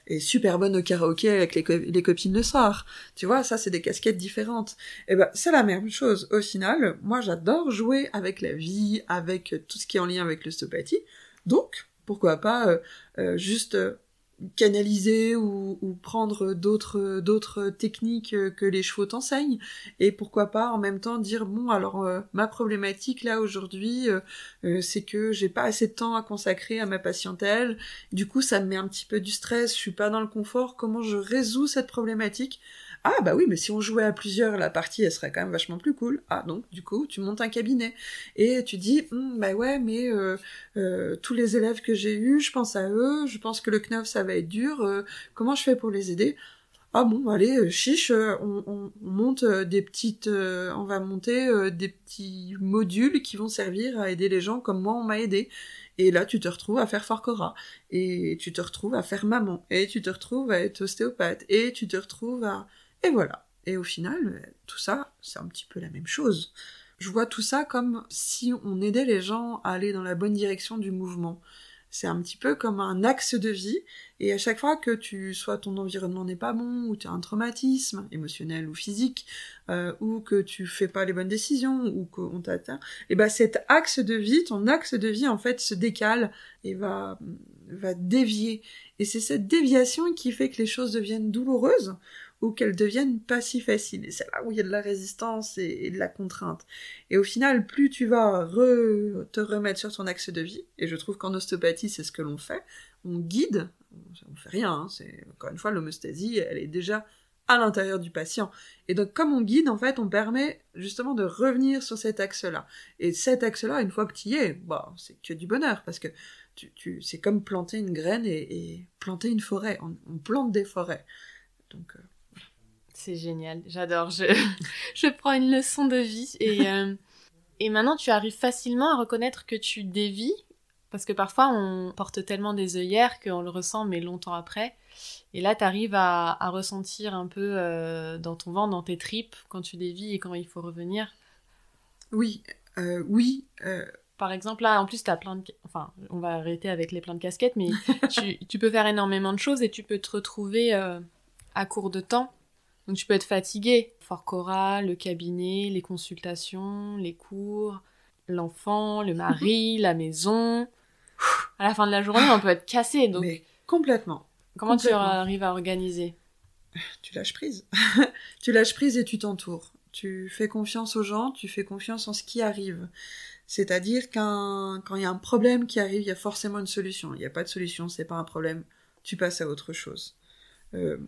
et, super bonne au karaoké avec les, les, copines le soir. Tu vois, ça c'est des casquettes différentes. Et eh ben c'est la même chose. Au final, moi j'adore jouer avec la vie, avec tout ce qui est en lien avec l'ostéopathie. Donc pourquoi pas euh, euh, juste euh, canaliser ou, prendre d'autres d'autres techniques que les chevaux t'enseignent. Et pourquoi pas en même temps dire bon alors ma problématique là aujourd'hui c'est que j'ai pas assez de temps à consacrer à ma patientèle. Du coup ça me met un petit peu du stress je suis pas dans le confort. Comment je résous cette problématique? Ah bah oui, mais si on jouait à plusieurs, la partie elle serait quand même vachement plus cool. Ah donc du coup tu montes un cabinet et tu dis hm, bah ouais mais euh, euh, tous les élèves que j'ai eus, je pense à eux, je pense que le KNOV ça va être dur. euh, comment je fais pour les aider? Ah bon, allez, euh, chiche, on, on- on monte des petites, on va monter des petits modules qui vont servir à aider les gens comme moi on m'a aidé. Et là, tu te retrouves à faire Farcora, et tu te retrouves à faire maman, et tu te retrouves à être ostéopathe, et tu te retrouves à, et voilà. Et au final, euh, tout ça, c'est un petit peu la même chose. Je vois tout ça comme si on aidait les gens à aller dans la bonne direction du mouvement. C'est un petit peu comme un axe de vie, et à chaque fois que tu, soit ton environnement n'est pas bon, ou tu as un traumatisme émotionnel ou physique, euh, ou que tu fais pas les bonnes décisions, ou qu'on t'atteint, et ben cet axe de vie, ton axe de vie en fait se décale et va va dévier. Et c'est cette déviation qui fait que les choses deviennent douloureuses ou qu'elles deviennent pas si faciles. Et c'est là où il y a de la résistance et, de la contrainte. Et au final, plus tu vas re- te remettre sur ton axe de vie, et je trouve qu'en ostéopathie, c'est ce que l'on fait, on guide, on fait rien, hein, c'est encore une fois l'homéostasie, elle est déjà à l'intérieur du patient. Et donc comme on guide, en fait, on permet justement de revenir sur cet axe-là. Et cet axe-là, une fois que tu y es, bah, c'est que du bonheur, parce que tu, tu, c'est comme planter une graine et, et planter une forêt. On, on plante des forêts. Donc, euh, C'est génial, j'adore. Je, je prends une leçon de vie et, euh, et maintenant tu arrives facilement à reconnaître que tu dévis parce que parfois on porte tellement des œillères qu'on le ressent mais longtemps après. Et là tu arrives à, à ressentir un peu euh, dans ton ventre, dans tes tripes quand tu dévis et quand il faut revenir. oui, euh, oui, euh, Par exemple, là, en plus, t'as plein de... Enfin, on va arrêter avec les plein de casquettes, mais tu, tu peux faire énormément de choses et tu peux te retrouver à court de temps. Donc, tu peux être fatigué. Fort Cora, le cabinet, les consultations, les cours, l'enfant, le mari, la maison. À la fin de la journée, on peut être cassé. Donc, mais complètement. comment tu arrives à organiser? Tu lâches prise. tu lâches prise et tu t'entoures. Tu fais confiance aux gens, tu fais confiance en ce qui arrive. C'est-à-dire qu'un, quand il y a un problème qui arrive, il y a forcément une solution. Il n'y a pas de solution, c'est pas un problème. Tu passes à autre chose. Euh,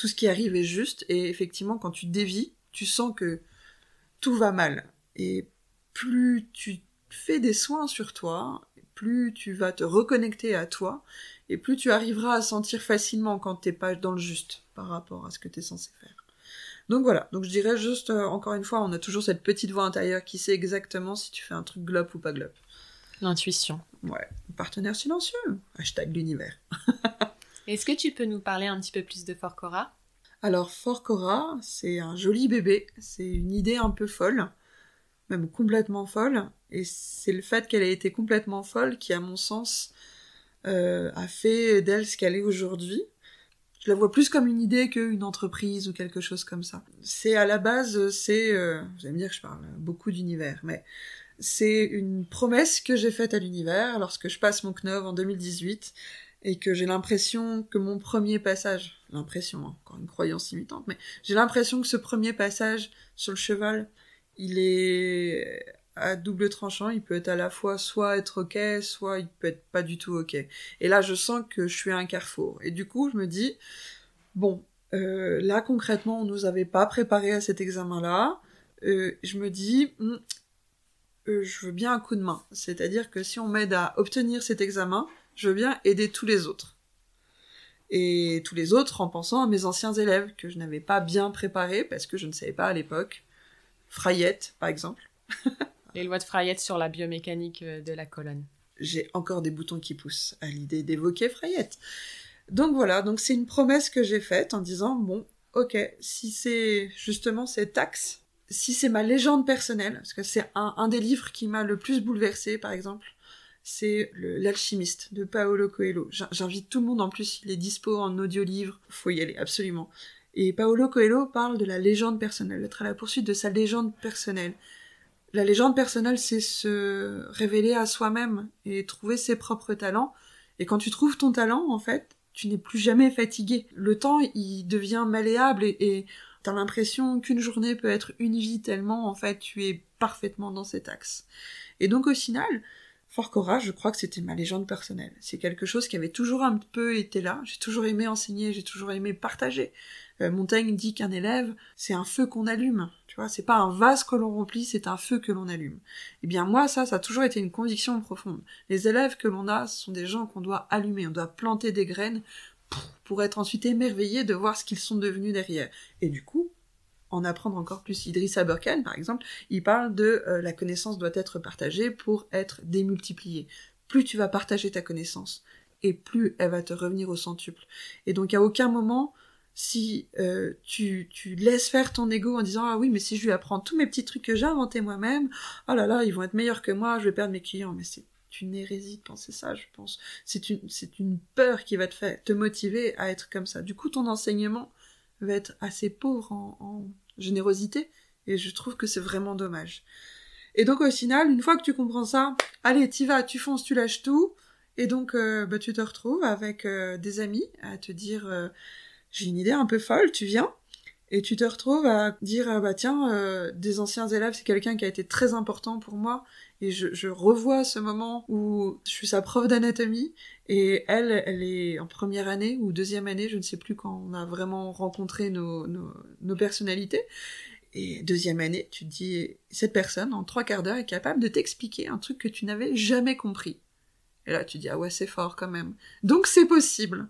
tout ce qui arrive est juste et effectivement, quand tu dévis, tu sens que tout va mal. Et plus tu fais des soins sur toi, plus tu vas te reconnecter à toi, et plus tu arriveras à sentir facilement quand t'es pas dans le juste par rapport à ce que t'es censé faire. Donc voilà, donc je dirais juste, euh, encore une fois, on a toujours cette petite voix intérieure qui sait exactement si tu fais un truc glop ou pas glop. L'intuition. Ouais, partenaire silencieux, hashtag l'univers. Est-ce que tu peux nous parler un petit peu plus de Fort Cora? Alors, Fort Cora, c'est un joli bébé, c'est une idée un peu folle, même complètement folle, et c'est le fait qu'elle ait été complètement folle qui, à mon sens, euh, a fait d'elle ce qu'elle est aujourd'hui. Je la vois plus comme une idée qu'une entreprise ou quelque chose comme ça. C'est à la base, c'est, euh, vous allez me dire que je parle beaucoup d'univers, mais c'est une promesse que j'ai faite à l'univers lorsque je passe mon CNOV en 2018 et que j'ai l'impression que mon premier passage, l'impression, hein, encore une croyance limitante, mais j'ai l'impression que ce premier passage sur le cheval, il est à double tranchant, il peut être à la fois soit être ok, soit il peut être pas du tout ok. Et là, je sens que je suis à un carrefour. Et du coup, je me dis, bon, euh, là concrètement, on nous avait pas préparé à cet examen-là. Euh, je me dis, hmm, euh, je veux bien un coup de main. C'est-à-dire que si on m'aide à obtenir cet examen, je veux bien aider tous les autres. Et tous les autres en pensant à mes anciens élèves que je n'avais pas bien préparés parce que je ne savais pas à l'époque. Frayette, par exemple. Les lois de Frayette sur la biomécanique euh, de la colonne. J'ai encore des boutons qui poussent à l'idée d'évoquer Frayette. Donc voilà, donc c'est une promesse que j'ai faite en disant bon, ok, si c'est justement cet axe, si c'est ma légende personnelle, parce que c'est un, un des livres qui m'a le plus bouleversé, par exemple, c'est L'alchimiste de Paolo Coelho. J'in- J'invite tout le monde, en plus, il est dispo en audio-livre, faut y aller, absolument. Et Paolo Coelho parle de la légende personnelle, d'être à la poursuite de sa légende personnelle. La légende personnelle, c'est se révéler à soi-même et trouver ses propres talents. Et quand tu trouves ton talent, en fait, tu n'es plus jamais fatigué. Le temps, il devient malléable et t'as l'impression qu'une journée peut être une vie tellement, en fait, tu es parfaitement dans cet axe. Et donc, au final, Fort Cora, je crois que c'était ma légende personnelle. C'est quelque chose qui avait toujours un peu été là. J'ai toujours aimé enseigner, j'ai toujours aimé partager. Euh, Montaigne dit qu'un élève, c'est un feu qu'on allume. Tu vois, c'est pas un vase que l'on remplit, c'est un feu que l'on allume. Eh bien, moi, ça, ça a toujours été une conviction profonde. Les élèves que l'on a, ce sont des gens qu'on doit allumer. On doit planter des graines pour être ensuite émerveillés de voir ce qu'ils sont devenus derrière. Et du coup, en apprendre encore plus. Idriss Aberkan, par exemple, il parle de euh, la connaissance doit être partagée pour être démultipliée. Plus tu vas partager ta connaissance, et plus elle va te revenir au centuple. Et donc à aucun moment, si euh, tu, tu laisses faire ton ego en disant ah oui mais si je lui apprends tous mes petits trucs que j'ai inventés moi-même, oh là là ils vont être meilleurs que moi, je vais perdre mes clients. Mais c'est une hérésie de penser ça, je pense. C'est une, c'est une peur qui va te faire te motiver à être comme ça. Du coup ton enseignement va être assez pauvre en, générosité, et je trouve que c'est vraiment dommage. Et donc au final, une fois que tu comprends ça, allez, t'y vas, tu fonces, tu lâches tout, et donc euh, bah, tu te retrouves avec euh, des amis à te dire euh, j'ai une idée un peu folle, tu viens et tu te retrouves à dire bah tiens des anciens élèves c'est quelqu'un qui a été très important pour moi et je, je, revois ce moment où je suis sa prof d'anatomie et elle, elle est en première année ou deuxième année, je ne sais plus quand on a vraiment rencontré nos, nos, nos personnalités. Et deuxième année, tu te dis, cette personne, en trois quarts d'heure, est capable de t'expliquer un truc que tu n'avais jamais compris. Et là, tu dis, ah ouais, c'est fort quand même. Donc c'est possible.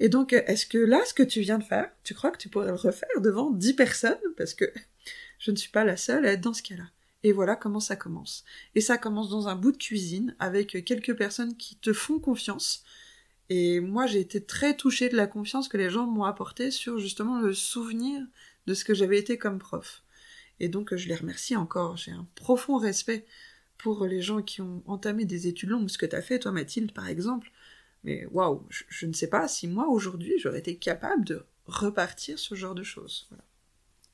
Et donc, est-ce que là, ce que tu viens de faire, tu crois que tu pourrais le refaire devant dix personnes? Parce que je ne suis pas la seule à être dans ce cas-là. Et voilà comment ça commence. Et ça commence dans un bout de cuisine avec quelques personnes qui te font confiance. Et moi, j'ai été très touchée de la confiance que les gens m'ont apportée sur justement le souvenir de ce que j'avais été comme prof. Et donc, je les remercie encore. J'ai un profond respect pour les gens qui ont entamé des études longues, ce que tu as fait, toi, Mathilde, par exemple. Mais waouh, je, je, ne sais pas si moi, aujourd'hui, j'aurais été capable de repartir ce genre de choses. Voilà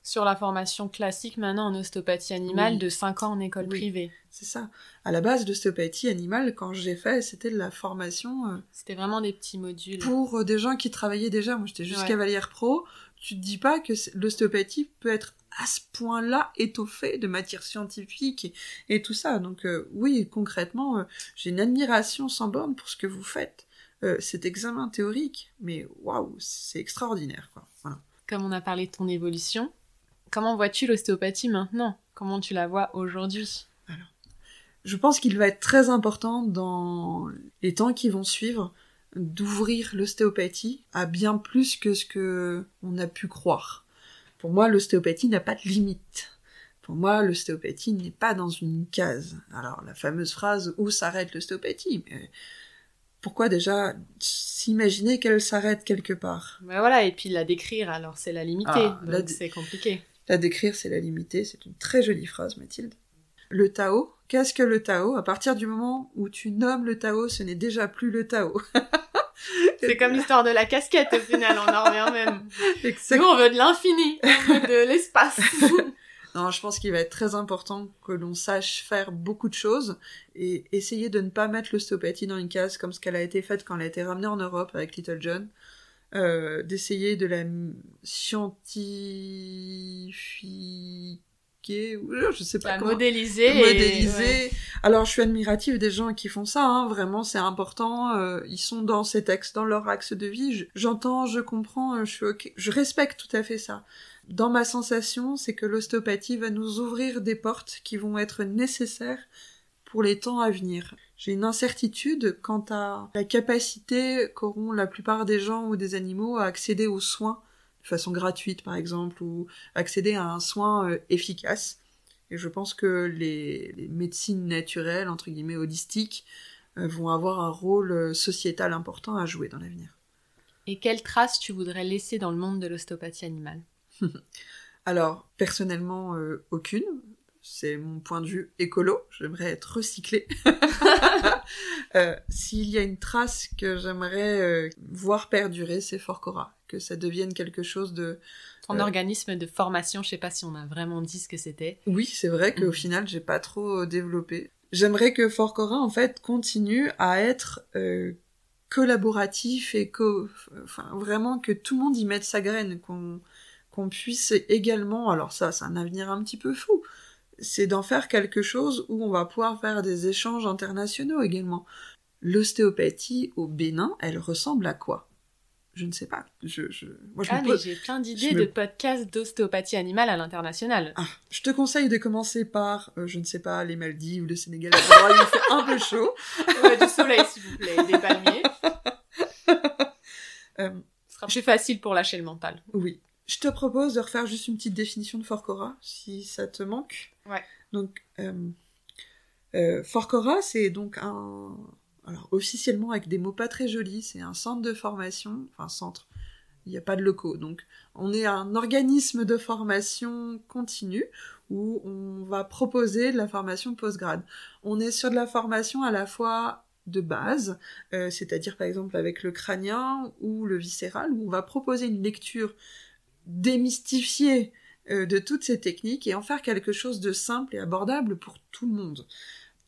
sur la formation classique maintenant en ostéopathie animale de 5 ans en école privée. C'est ça. À la base, l'ostéopathie animale, quand j'ai fait, c'était de la formation. Euh, c'était vraiment des petits modules. Pour euh, des gens qui travaillaient déjà. Moi, j'étais juste cavalière pro. Tu te dis pas que l'ostéopathie peut être à ce point-là étoffée de matière scientifique et, tout ça. Donc, euh, oui, concrètement, j'ai une admiration sans borne pour ce que vous faites. Cet examen théorique, mais waouh, c'est extraordinaire, quoi. Comme on a parlé de ton évolution, Comment vois-tu l'ostéopathie maintenant? Comment tu la vois aujourd'hui? Alors, je pense qu'il va être très important dans les temps qui vont suivre d'ouvrir l'ostéopathie à bien plus que ce que on a pu croire. Pour moi, l'ostéopathie n'a pas de limite. Pour moi, l'ostéopathie n'est pas dans une case. Alors, la fameuse phrase où s'arrête l'ostéopathie? Mais pourquoi déjà s'imaginer qu'elle s'arrête quelque part? Ben voilà, et puis la décrire, alors c'est la limiter, ah, donc c'est compliqué. La décrire, c'est la limiter. C'est une très jolie phrase, Mathilde. Le Tao, qu'est-ce que le Tao? À partir du moment où tu nommes le Tao, ce n'est déjà plus le Tao. c'est comme l'histoire de la casquette, au final, on en revient même. Nous, on veut de l'infini, de l'espace. non, je pense qu'il va être très important que l'on sache faire beaucoup de choses et essayer de ne pas mettre l'ostéopathie dans une case comme ce qu'elle a été faite quand elle a été ramenée en Europe avec Little John. Euh, d'essayer de la scientifier je sais pas comment modéliser modéliser alors je suis admirative des gens qui font ça hein. vraiment c'est important euh, ils sont dans ces textes dans leur axe de vie j'entends je, comprends euh, je suis ok je respecte tout à fait ça dans ma sensation c'est que l'ostéopathie va nous ouvrir des portes qui vont être nécessaires pour les temps à venir. J'ai une incertitude quant à la capacité qu'auront la plupart des gens ou des animaux à accéder aux soins de façon gratuite par exemple ou accéder à un soin euh, efficace. Et je pense que les, médecines naturelles, entre guillemets holistiques, euh, vont avoir un rôle euh, sociétal important à jouer dans l'avenir. Et quelles traces tu voudrais laisser dans le monde de l'ostéopathie animale? Alors, personnellement, aucune c'est mon point de vue écolo, j'aimerais être recyclé. euh, S'il y a une trace que j'aimerais euh, voir perdurer, c'est Forcora, que ça devienne quelque chose de... Ton euh, organisme de formation, je sais pas si on a vraiment dit ce que c'était. Oui, c'est vrai qu'au mhm. final, j'ai pas trop euh, développé. J'aimerais que Forcora, en fait, continue à être collaboratif et co... Enfin, vraiment que tout le monde y mette sa graine, qu'on qu'on puisse également... Alors ça, c'est un avenir un petit peu fou, c'est d'en faire quelque chose où on va pouvoir faire des échanges internationaux également. L'ostéopathie au Bénin, elle ressemble à quoi? Je ne sais pas. Je, je... Moi, je ah, mais j'ai plein d'idées de podcasts d'ostéopathie animale à l'international. Ah, je te conseille de commencer par, euh, je ne sais pas, les Maldives ou le Sénégal. il fait un peu chaud. Ouais, du soleil, s'il vous plaît, des palmiers. euh... Ce sera plus facile pour lâcher le mental. Oui. Je te propose de refaire juste une petite définition de Forcora, si ça te manque. Ouais. Donc, euh, euh, Forcora, c'est donc un, alors officiellement avec des mots pas très jolis, c'est un centre de formation, enfin centre, il n'y a pas de locaux, donc on est un organisme de formation continue où on va proposer de la formation post-grade. On est sur de la formation à la fois de base, euh, c'est-à-dire par exemple avec le crânien ou le viscéral, où on va proposer une lecture démystifiée euh, de toutes ces techniques et en faire quelque chose de simple et abordable pour tout le monde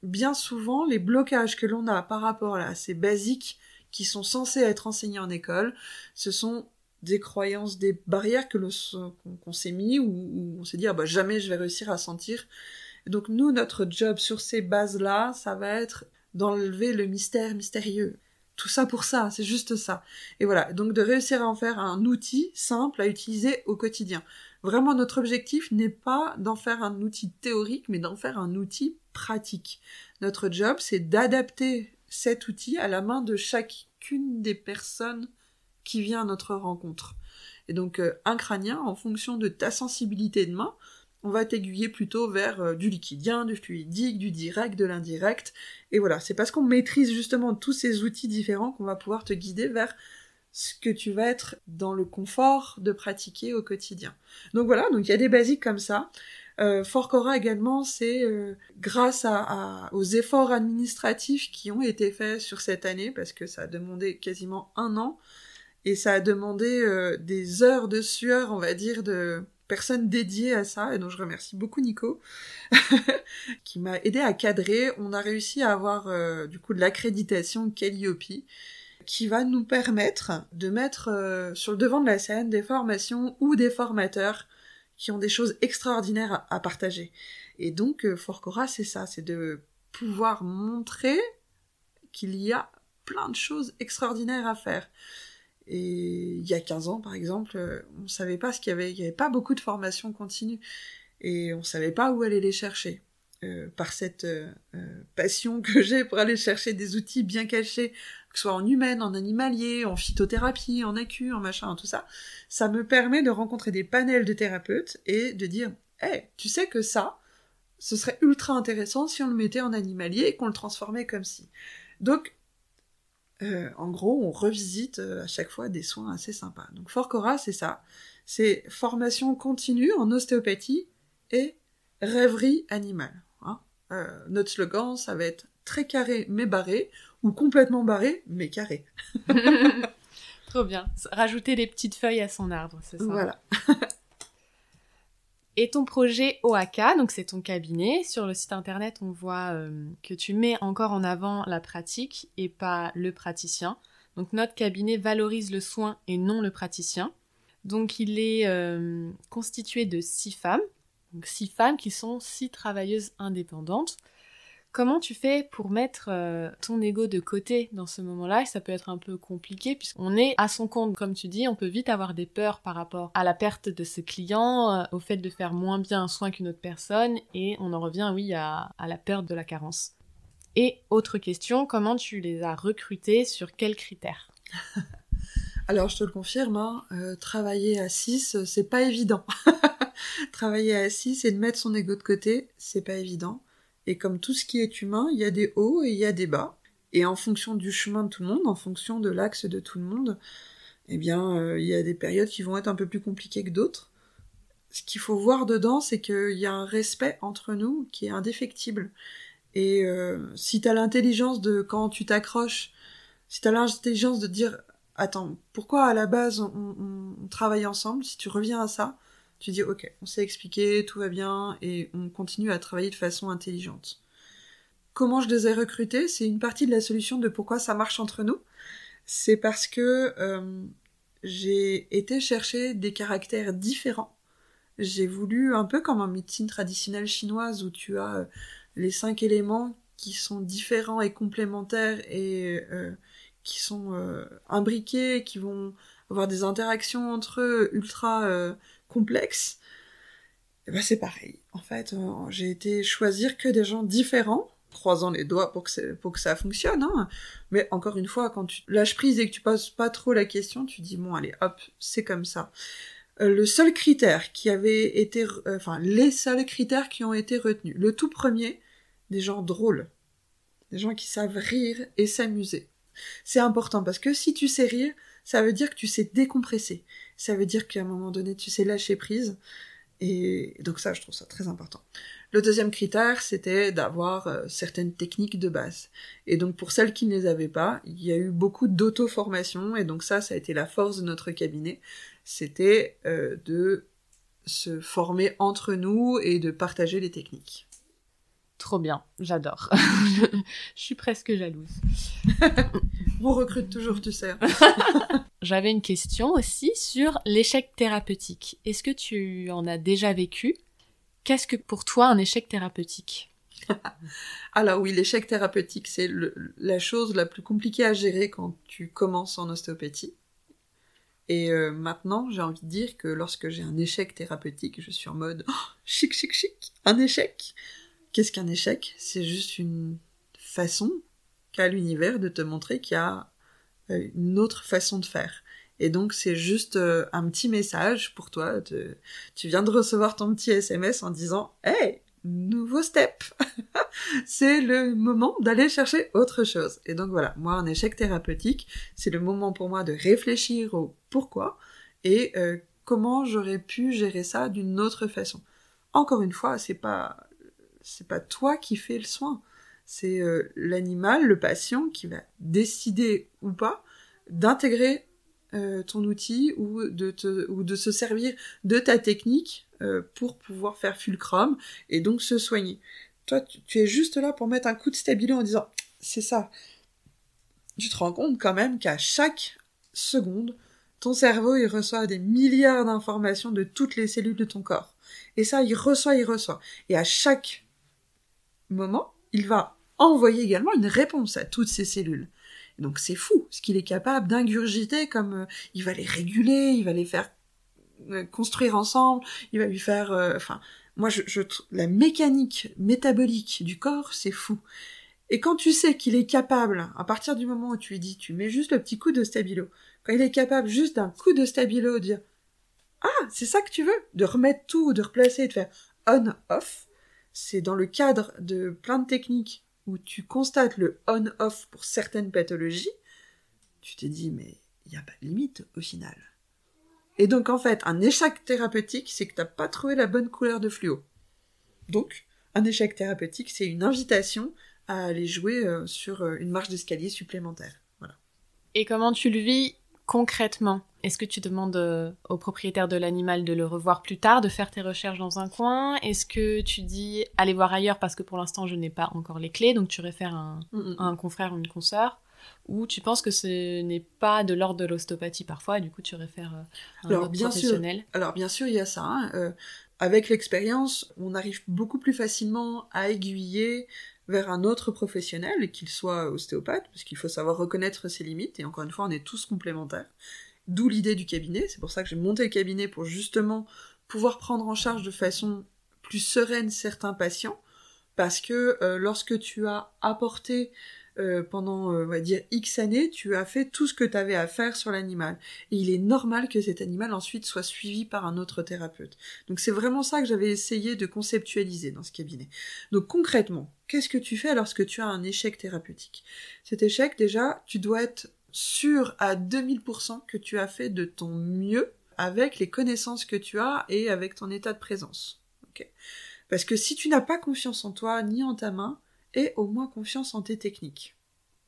bien souvent, les blocages que l'on a par rapport à ces basiques qui sont censés être enseignés en école, ce sont des croyances, des barrières que qu'on s'est mis ou, on s'est dit ah bah jamais je vais réussir à sentir. donc nous, notre job sur ces bases-là, ça va être d'enlever le mystère mystérieux. Tout ça pour ça, c'est juste ça. Et voilà, donc de réussir à en faire un outil simple à utiliser au quotidien. Vraiment, notre objectif n'est pas d'en faire un outil théorique, mais d'en faire un outil pratique. Notre job, c'est d'adapter cet outil à la main de chacune des personnes qui vient à notre rencontre. Et donc, euh, un crânien, en fonction de ta sensibilité de main, on va t'aiguiller plutôt vers euh, du liquidien, du fluidique, du direct, de l'indirect. Et voilà, c'est parce qu'on maîtrise justement tous ces outils différents qu'on va pouvoir te guider vers ce que tu vas être dans le confort de pratiquer au quotidien. Donc voilà, donc il y a des basiques comme ça. Euh, Forcora également, c'est euh, grâce aux efforts administratifs qui ont été faits sur cette année, parce que ça a demandé quasiment un an, et ça a demandé euh, des heures de sueur, on va dire, de personnes dédiées à ça, et donc je remercie beaucoup Nico, qui m'a aidé à cadrer. On a réussi à avoir euh, du coup de l'accréditation Calliope, qui va nous permettre de mettre sur le devant de la scène des formations ou des formateurs qui ont des choses extraordinaires à, partager. Et donc, euh, Forcora, c'est ça, c'est de pouvoir montrer qu'il y a plein de choses extraordinaires à faire. Et il y a 15 ans, par exemple, euh, on savait pas ce qu'il y avait, il y avait pas beaucoup de formations continues. Et on savait pas où aller les chercher. Euh, par cette euh, passion que j'ai pour aller chercher des outils bien cachés que ce soit en humaine, en animalier, en phytothérapie, en acu, en machin, tout ça, ça me permet de rencontrer des panels de thérapeutes et de dire, hé, tu sais que ça, ce serait ultra intéressant si on le mettait en animalier et qu'on le transformait comme si. Donc, euh, en gros, on revisite euh, à chaque fois des soins assez sympas. Donc, Forcora, c'est ça. C'est formation continue en ostéopathie et rêverie animale. Hein. Euh, notre slogan, ça va être très carré mais barré, ou complètement barré mais carré. Trop bien. Rajouter des petites feuilles à son arbre, c'est ça Voilà. Et ton projet OAK, donc c'est ton cabinet, sur le site internet on voit euh, que tu mets encore en avant la pratique et pas le praticien. Donc notre cabinet valorise le soin et non le praticien. Donc il est euh, constitué de six femmes, donc six femmes qui sont six travailleuses indépendantes Comment tu fais pour mettre euh, ton ego de côté dans ce moment-là? Ça peut être un peu compliqué puisqu'on est à son compte, comme tu dis, on peut vite avoir des peurs par rapport à la perte de ce client, euh, au fait de faire moins bien un soin qu'une autre personne, et on en revient, oui, à, la perte de la carence. Et autre question, comment tu les as recrutés? Sur quels critères? Alors, je te le confirme, hein, euh, travailler à 6, c'est pas évident. travailler à 6 et de mettre son ego de côté, c'est pas évident. Et comme tout ce qui est humain, il y a des hauts et il y a des bas. Et en fonction du chemin de tout le monde, en fonction de l'axe de tout le monde, eh bien, euh, il y a des périodes qui vont être un peu plus compliquées que d'autres. Ce qu'il faut voir dedans, c'est qu'il y a un respect entre nous qui est indéfectible. Et euh, si t'as l'intelligence de, quand tu t'accroches, si t'as l'intelligence de dire, attends, pourquoi à la base on, on travaille ensemble, si tu reviens à ça, tu dis ok, on s'est expliqué, tout va bien, et on continue à travailler de façon intelligente. Comment je les ai recrutés? C'est une partie de la solution de pourquoi ça marche entre nous. C'est parce que euh, j'ai été chercher des caractères différents j'ai voulu, un peu comme en médecine traditionnelle chinoise où tu as euh, les cinq éléments qui sont différents et complémentaires et euh, qui sont imbriqués, qui vont avoir des interactions entre eux ultra complexes, et ben c'est pareil. En fait, j'ai été choisir que des gens différents croisant les doigts pour que, pour que ça fonctionne. Hein. Mais encore une fois, quand tu lâches prise et que tu poses pas trop la question, tu dis bon allez hop, c'est comme ça. Euh, le seul critère qui avait été, euh, enfin les seuls critères qui ont été retenus. Le tout premier, des gens drôles, des gens qui savent rire et s'amuser. C'est important parce que si tu sais rire, ça veut dire que tu sais décompresser. Ça veut dire qu'à un moment donné, tu sais lâcher prise. Et donc ça, je trouve ça très important. Le deuxième critère, c'était d'avoir euh, certaines techniques de base. Et donc pour celles qui ne les avaient pas, il y a eu beaucoup d'auto-formation, et donc ça, ça a été la force de notre cabinet, c'était euh, de se former entre nous et de partager les techniques. Trop bien, j'adore. Je suis presque jalouse. On recrute toujours, tu sais. J'avais une question aussi sur l'échec thérapeutique. Est-ce que tu en as déjà vécu? Qu'est-ce que pour toi un échec thérapeutique? Alors oui, l'échec thérapeutique, c'est la chose la plus compliquée à gérer quand tu commences en ostéopathie. Et euh, maintenant, j'ai envie de dire que lorsque j'ai un échec thérapeutique, je suis en mode oh, chic, chic, chic, un échec. Qu'est-ce qu'un échec? C'est juste une façon qu'a l'univers de te montrer qu'il y a une autre façon de faire. Et donc c'est juste euh, un petit message pour toi. Tu viens de recevoir ton petit SMS en disant Hey, nouveau step C'est le moment d'aller chercher autre chose. Et donc voilà, moi un échec thérapeutique, c'est le moment pour moi de réfléchir au pourquoi et euh, comment j'aurais pu gérer ça d'une autre façon. Encore une fois, c'est pas c'est pas toi qui fais le soin, c'est euh, l'animal, le patient qui va décider ou pas d'intégrer euh, ton outil ou de, se servir de ta technique euh, pour pouvoir faire fulcrum et donc se soigner. Toi, tu, es juste là pour mettre un coup de stabilo en disant c'est ça. Tu te rends compte quand même qu'à chaque seconde, ton cerveau il reçoit des milliards d'informations de toutes les cellules de ton corps. Et ça, il reçoit, il reçoit. Et à chaque moment, il va envoyer également une réponse à toutes ces cellules. Donc c'est fou ce qu'il est capable d'ingurgiter comme euh, il va les réguler, il va les faire euh, construire ensemble, il va lui faire euh, enfin moi je, je la mécanique métabolique du corps, c'est fou. Et quand tu sais qu'il est capable, à partir du moment où tu lui dis, tu mets juste le petit coup de stabilo, quand il est capable juste d'un coup de stabilo de dire Ah, c'est ça que tu veux De remettre tout, de replacer, de faire on-off, c'est dans le cadre de plein de techniques où tu constates le on-off pour certaines pathologies, tu te dis, mais il n'y a pas de limite au final. Et donc, en fait, un échec thérapeutique, c'est que tu n'as pas trouvé la bonne couleur de fluo. Donc, un échec thérapeutique, c'est une invitation à aller jouer euh, sur euh, une marche d'escalier supplémentaire. Voilà. Et comment tu le vis concrètement Est-ce que tu demandes euh, au propriétaire de l'animal de le revoir plus tard, de faire tes recherches dans un coin? Est-ce que tu dis allez voir ailleurs parce que pour l'instant je n'ai pas encore les clés, donc tu réfères un, mm, mm, mm. un confrère ou une consoeur? Ou tu penses que ce n'est pas de l'ordre de l'ostéopathie parfois, et du coup tu réfères euh, un alors, bien professionnel? Sûr, Alors bien sûr, il y a ça. Hein. Euh, avec l'expérience, on arrive beaucoup plus facilement à aiguiller vers un autre professionnel, qu'il soit ostéopathe, parce qu'il faut savoir reconnaître ses limites, et encore une fois, on est tous complémentaires. D'où l'idée du cabinet, c'est pour ça que j'ai monté le cabinet pour justement pouvoir prendre en charge de façon plus sereine certains patients, parce que euh, lorsque tu as apporté euh, pendant, euh, on va dire, X années, tu as fait tout ce que tu avais à faire sur l'animal. Et il est normal que cet animal ensuite soit suivi par un autre thérapeute. Donc c'est vraiment ça que j'avais essayé de conceptualiser dans ce cabinet. Donc concrètement, qu'est-ce que tu fais lorsque tu as un échec thérapeutique? Cet échec, déjà, tu dois être sûr à 2000% que tu as fait de ton mieux avec les connaissances que tu as et avec ton état de présence. Parce que si tu n'as pas confiance en toi ni en ta main, et au moins confiance en tes techniques.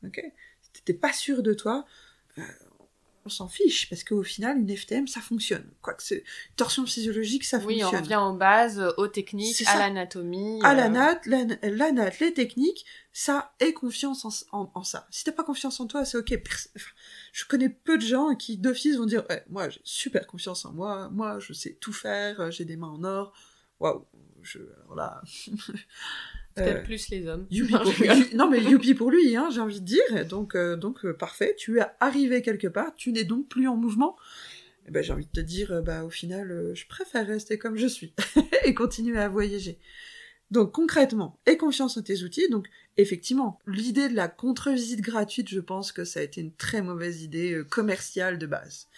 Ok? Si t'étais pas sûr de toi, euh, on s'en fiche, parce qu'au final, une FTM, ça fonctionne. Quoique c'est torsion physiologique, ça oui, fonctionne. on revient aux bases, aux techniques, à l'anatomie. À euh, la natte, la, la natte, les techniques, ça, et confiance en, en, en ça. Si t'as pas confiance en toi, c'est ok. Je connais peu de gens qui d'office vont dire, ouais, moi j'ai super confiance en moi, moi je sais tout faire, euh, j'ai des mains en or. Waouh, je, alors là. Peut-être Euh, plus les hommes. Youpi Non, pour. Non mais youpi pour lui, hein, j'ai envie de dire. Donc, euh, donc euh, parfait, tu es arrivé quelque part, tu n'es donc plus en mouvement. Eh ben, j'ai envie de te dire, bah au final, je préfère rester comme je suis et continuer à voyager. Donc concrètement, aie confiance en tes outils. Donc effectivement, l'idée de la contre-visite gratuite, je pense que ça a été une très mauvaise idée euh, commerciale de base.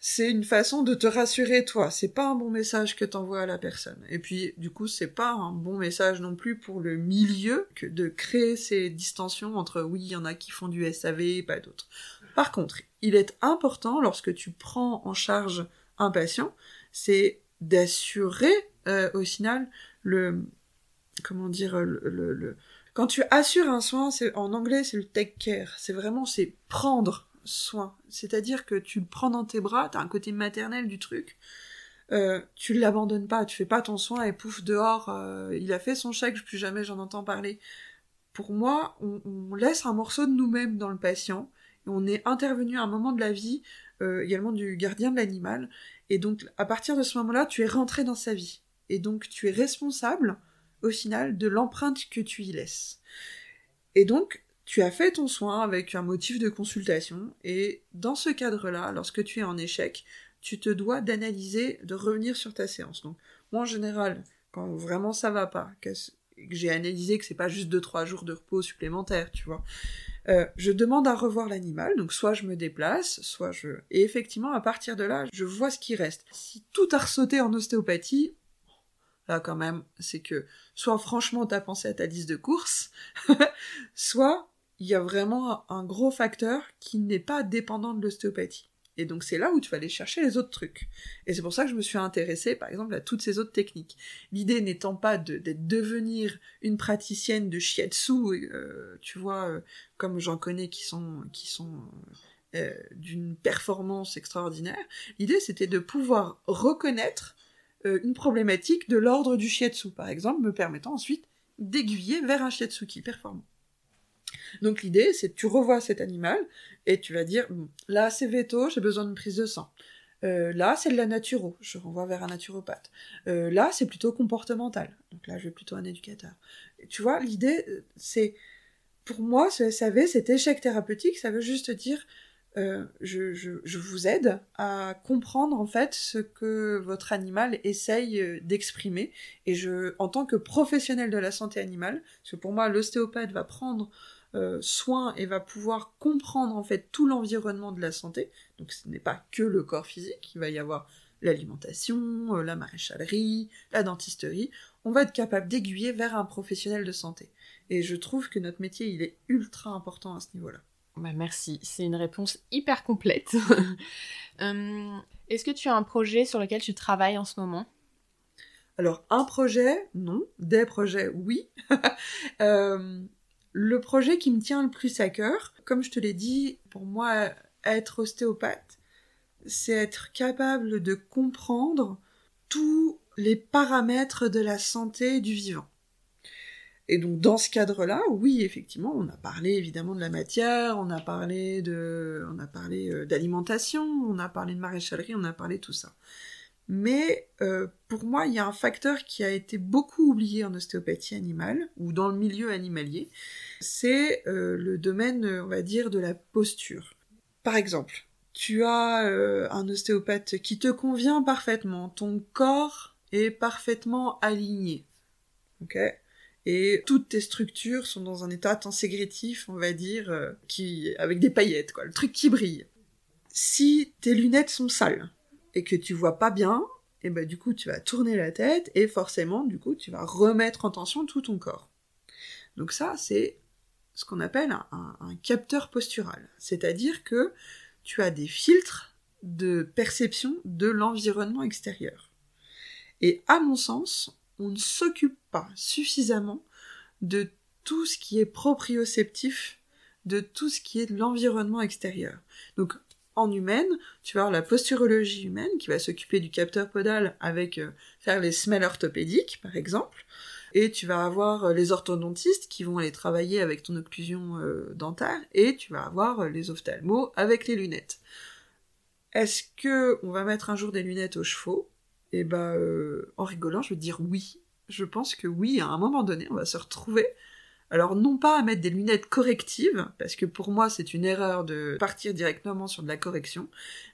C'est une façon de te rassurer toi. C'est pas un bon message que t'envoies à la personne. Et puis du coup, c'est pas un bon message non plus pour le milieu que de créer ces distensions entre oui, il y en a qui font du SAV, et pas d'autres. Par contre, il est important lorsque tu prends en charge un patient, c'est d'assurer euh, au final le comment dire le, le, le- quand tu assures un soin, c'est en anglais c'est le take care, c'est vraiment c'est prendre soin, c'est-à-dire que tu le prends dans tes bras, t'as un côté maternel du truc. Euh, tu l'abandonnes pas, tu fais pas ton soin et pouf dehors, euh, il a fait son chèque, plus jamais j'en entends parler. Pour moi, on, on laisse un morceau de nous-mêmes dans le patient, et on est intervenu à un moment de la vie, euh, également du gardien de l'animal, et donc à partir de ce moment-là, tu es rentré dans sa vie, et donc tu es responsable au final de l'empreinte que tu y laisses. Et donc, tu as fait ton soin avec un motif de consultation, et dans ce cadre-là, lorsque tu es en échec, tu te dois d'analyser, de revenir sur ta séance. Donc, moi en général, quand vraiment ça va pas, que j'ai analysé que c'est pas juste 2-3 jours de repos supplémentaires, tu vois, euh, je demande à revoir l'animal, donc soit je me déplace, soit je... Et effectivement, à partir de là, je vois ce qui reste. Si tout a ressauté en ostéopathie, quand même, c'est que soit franchement t'as pensé à ta liste de courses, soit il y a vraiment un gros facteur qui n'est pas dépendant de l'ostéopathie. Et donc c'est là où tu vas aller chercher les autres trucs. Et c'est pour ça que je me suis intéressée, par exemple, à toutes ces autres techniques. L'idée n'étant pas de, devenir une praticienne de shiatsu, euh, tu vois, euh, comme j'en connais qui sont qui sont euh, d'une performance extraordinaire. L'idée c'était de pouvoir reconnaître euh, une problématique de l'ordre du shiatsu, par exemple, me permettant ensuite d'aiguiller vers un shiatsuki performant. Donc l'idée, c'est que tu revois cet animal et tu vas dire, là c'est veto, j'ai besoin d'une prise de sang. Euh, là c'est de la naturo, je renvoie vers un naturopathe. Euh, là c'est plutôt comportemental, donc là je vais plutôt un éducateur. Tu vois, l'idée, c'est, pour moi, ce SAV, cet échec thérapeutique, ça veut juste dire, euh, je, vous aide à comprendre en fait ce que votre animal essaye euh, d'exprimer. Et je, en tant que professionnel de la santé animale, parce que pour moi l'ostéopathe va prendre euh, soin et va pouvoir comprendre en fait tout l'environnement de la santé. Donc ce n'est pas que le corps physique, il va y avoir l'alimentation, la maréchalerie, la dentisterie. On va être capable d'aiguiller vers un professionnel de santé. Et je trouve que notre métier, il est ultra important à ce niveau-là. Bah, merci, c'est une réponse hyper complète. Hum, Est-ce que tu as un projet sur lequel tu travailles en ce moment? Alors, un projet, non. Des projets, oui. Euh, le projet qui me tient le plus à cœur, comme je te l'ai dit, pour moi, être ostéopathe, c'est être capable de comprendre tous les paramètres de la santé du vivant. Et donc dans ce cadre-là, oui, effectivement, on a parlé évidemment de la matière, on a parlé de, on a parlé euh, d'alimentation, on a parlé de maréchalerie, on a parlé de tout ça. Mais euh, pour moi, il y a un facteur qui a été beaucoup oublié en ostéopathie animale ou dans le milieu animalier, c'est euh, le domaine, on va dire, de la posture. Par exemple, tu as un ostéopathe qui te convient parfaitement, ton corps est parfaitement aligné, ok? Et toutes tes structures sont dans un état tenségratif, on va dire, euh, qui avec des paillettes, quoi, le truc qui brille. Si tes lunettes sont sales et que tu vois pas bien, et ben du coup tu vas tourner la tête et forcément du coup tu vas remettre en tension tout ton corps. Donc ça c'est ce qu'on appelle un capteur postural, c'est-à-dire que tu as des filtres de perception de l'environnement extérieur. Et à mon sens, on ne s'occupe pas suffisamment de tout ce qui est proprioceptif, de tout ce qui est de l'environnement extérieur. Donc, en humaine, tu vas avoir la posturologie humaine qui va s'occuper du capteur podal avec euh, faire les semelles orthopédiques par exemple, et tu vas avoir euh, les orthodontistes qui vont aller travailler avec ton occlusion euh, dentaire, et tu vas avoir les ophtalmos avec les lunettes. Est-ce que on va mettre un jour des lunettes aux chevaux? Eh ben, en rigolant, je veux dire oui. Je pense que oui, à un moment donné, on va se retrouver alors non pas à mettre des lunettes correctives, parce que pour moi c'est une erreur de partir directement sur de la correction,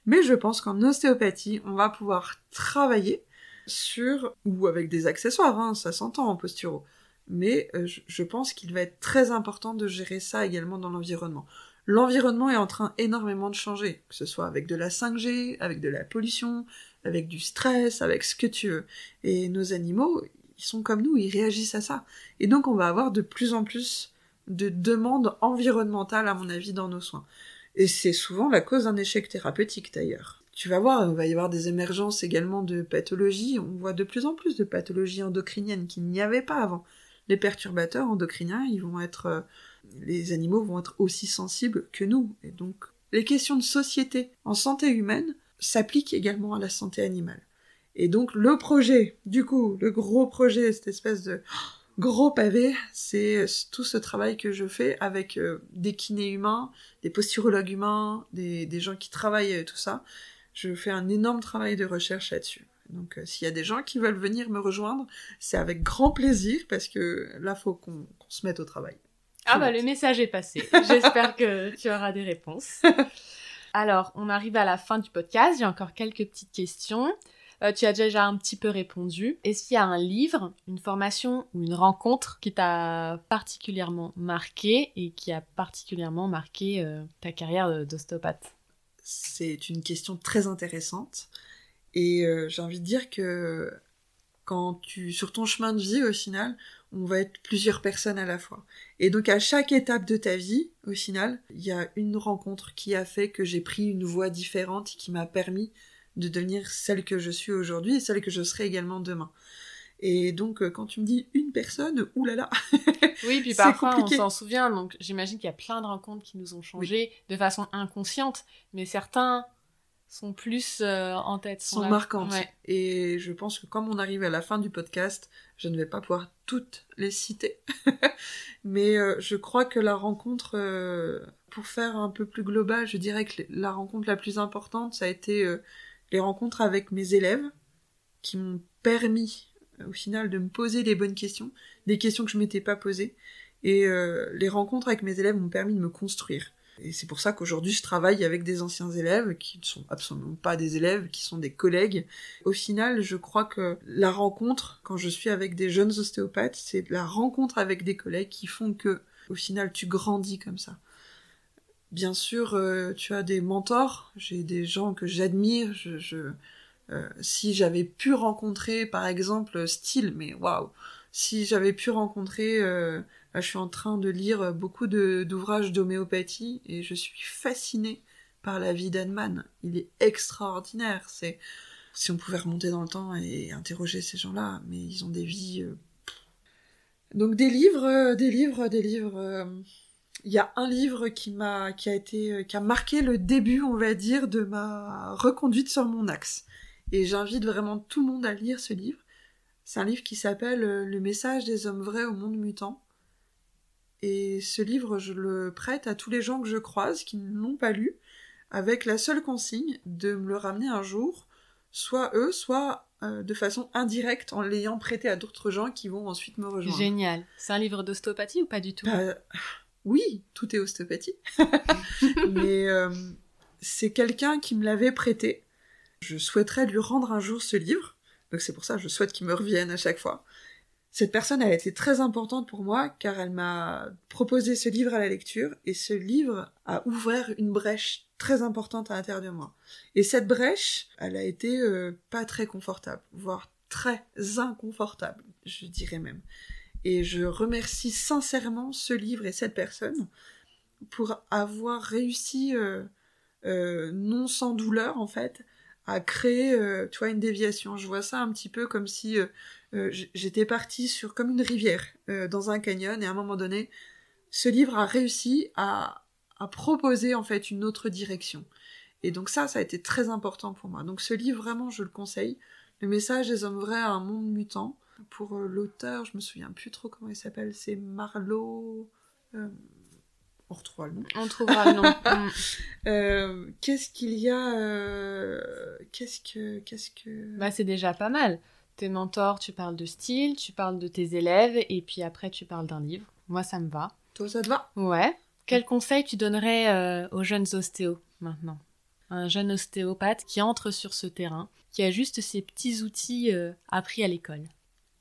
mais je pense qu'en ostéopathie on va pouvoir travailler sur, ou avec des accessoires, hein, ça s'entend en posturo, mais euh, je pense qu'il va être très important de gérer ça également dans l'environnement. L'environnement est en train énormément de changer, que ce soit avec de la 5G, avec de la pollution, avec du stress, avec ce que tu veux. Et nos animaux, ils sont comme nous, ils réagissent à ça. Et donc on va avoir de plus en plus de demandes environnementales, à mon avis, dans nos soins. Et c'est souvent la cause d'un échec thérapeutique d'ailleurs. Tu vas voir, il va y avoir des émergences également de pathologies. On voit de plus en plus de pathologies endocriniennes qu'il n'y avait pas avant. Les perturbateurs endocriniens, ils vont être, euh, les animaux vont être aussi sensibles que nous. Et donc, les questions de société en santé humaine s'appliquent également à la santé animale. Et donc le projet, du coup, le gros projet, cette espèce de gros pavé, c'est tout ce travail que je fais avec euh, des kinés humains, des posturologues humains, des, des gens qui travaillent et tout ça. Je fais un énorme travail de recherche là-dessus. Donc euh, s'il y a des gens qui veulent venir me rejoindre, c'est avec grand plaisir parce que là, faut qu'on se mette au travail. Ah bah le message est passé. J'espère que tu auras des réponses. Alors, on arrive à la fin du podcast. J'ai encore quelques petites questions. Euh, tu as déjà un petit peu répondu. Est-ce qu'il y a un livre, une formation ou une rencontre qui t'a particulièrement marqué et qui a particulièrement marqué euh, ta carrière d'ostéopathe? C'est une question très intéressante. Et euh, j'ai envie de dire que quand tu, sur ton chemin de vie, au final, on va être plusieurs personnes à la fois. Et donc à chaque étape de ta vie, au final, il y a une rencontre qui a fait que j'ai pris une voie différente et qui m'a permis de devenir celle que je suis aujourd'hui et celle que je serai également demain. Et donc, euh, quand tu me dis une personne, oulala Oui, puis parfois, on s'en souvient, donc j'imagine qu'il y a plein de rencontres qui nous ont changé de façon inconsciente, mais certains sont plus euh, en tête. Sont, sont marquantes. Et je pense que comme on arrive à la fin du podcast, je ne vais pas pouvoir toutes les citer. mais euh, je crois que la rencontre, pour faire un peu plus global, je dirais que la rencontre la plus importante, ça a été les rencontres avec mes élèves qui m'ont permis euh, au final de me poser les bonnes questions, des questions que je m'étais pas posées. Et euh, les rencontres avec mes élèves m'ont permis de me construire. Et c'est pour ça qu'aujourd'hui je travaille avec des anciens élèves qui ne sont absolument pas des élèves, qui sont des collègues. Au final, je crois que la rencontre, quand je suis avec des jeunes ostéopathes, c'est la rencontre avec des collègues qui font que, au final, tu grandis comme ça. Bien sûr, euh, tu as des mentors, j'ai des gens que j'admire. Je, euh, si j'avais pu rencontrer, par exemple, Style, mais waouh, si j'avais pu rencontrer, euh, je suis en train de lire beaucoup d'ouvrages d'homéopathie et je suis fascinée par la vie d'Anman. Il est extraordinaire. C'est si on pouvait remonter dans le temps et interroger ces gens-là, mais ils ont des vies. Donc des livres, des livres, des livres il y a un livre qui m'a qui a été euh, qui a marqué le début on va dire de ma reconduite sur mon axe et j'invite vraiment tout le monde à lire ce livre c'est un livre qui s'appelle euh, Le message des hommes vrais au monde mutant et ce livre je le prête à tous les gens que je croise qui ne l'ont pas lu avec la seule consigne de me le ramener un jour soit eux soit euh, de façon indirecte en l'ayant prêté à d'autres gens qui vont ensuite me rejoindre. Génial. C'est un livre d'ostéopathie ou pas du tout? Bah, oui, tout est ostéopathie. Mais euh, c'est quelqu'un qui me l'avait prêté. Je souhaiterais lui rendre un jour ce livre. Donc c'est pour ça que je souhaite qu'il me revienne à chaque fois. Cette personne a été très importante pour moi car elle m'a proposé ce livre à la lecture et ce livre a ouvert une brèche très importante à l'intérieur de moi. Et cette brèche, elle a été euh, pas très confortable, voire très inconfortable, je dirais même. Et je remercie sincèrement ce livre et cette personne pour avoir réussi, euh, euh, non sans douleur en fait, à créer, euh, tu vois, une déviation. Je vois ça un petit peu comme si j'étais partie sur comme une rivière dans un canyon et à un moment donné, ce livre a réussi à, proposer en fait une autre direction. Et donc ça, ça a été très important pour moi. Donc ce livre, vraiment, je le conseille. Le message des hommes vrais à un monde mutant. Pour euh, l'auteur, je me souviens plus trop comment il s'appelle, c'est Marlowe. Euh, on retrouvera le nom. On trouvera le nom. Mm. Euh, qu'est-ce qu'il y a Qu'est-ce que. Qu'est-ce que. Bah, c'est déjà pas mal. Tes mentors, tu parles de style, tu parles de tes élèves, et puis après, tu parles d'un livre. Moi, ça me va. Toi, ça te va? Ouais. Quel conseil tu donnerais aux jeunes ostéos maintenant? Un jeune ostéopathe qui entre sur ce terrain, qui a juste ses petits outils euh, appris à l'école?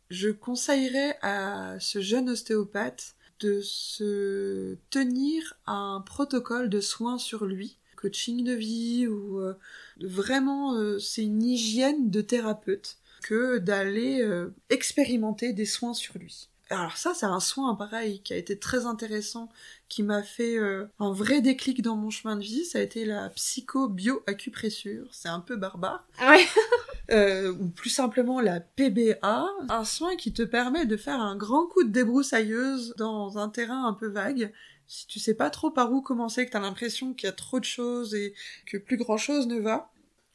Je conseillerais à ce jeune ostéopathe de se tenir à un protocole de soins sur lui, coaching de vie ou euh, vraiment euh, c'est une hygiène de thérapeute que d'aller expérimenter des soins sur lui alors ça, c'est un soin pareil qui a été très intéressant, qui m'a fait euh, un vrai déclic dans mon chemin de vie. Ça a été la psycho-bio-acupressure. C'est un peu barbare. Ouais. euh, ou plus simplement la PBA, un soin qui te permet de faire un grand coup de débroussailleuse dans un terrain un peu vague. Si tu sais pas trop par où commencer, que t'as l'impression qu'il y a trop de choses et que plus grand chose ne va,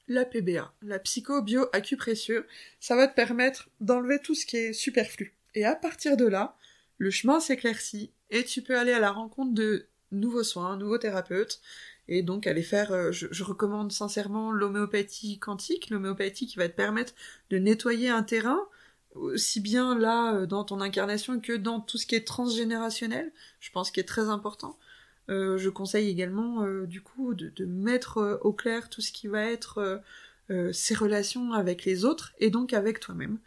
la PBA, la psycho-bio-acupressure, ça va te permettre d'enlever tout ce qui est superflu et à partir de là, le chemin s'éclaircit et tu peux aller à la rencontre de nouveaux soins, nouveaux thérapeutes, et donc aller faire, euh, je, recommande sincèrement l'homéopathie quantique, l'homéopathie qui va te permettre de nettoyer un terrain, aussi bien là euh, dans ton incarnation que dans tout ce qui est transgénérationnel, je pense qu'il est très important. Euh, je conseille également du coup de, de mettre au clair tout ce qui va être ses relations avec les autres et donc avec toi-même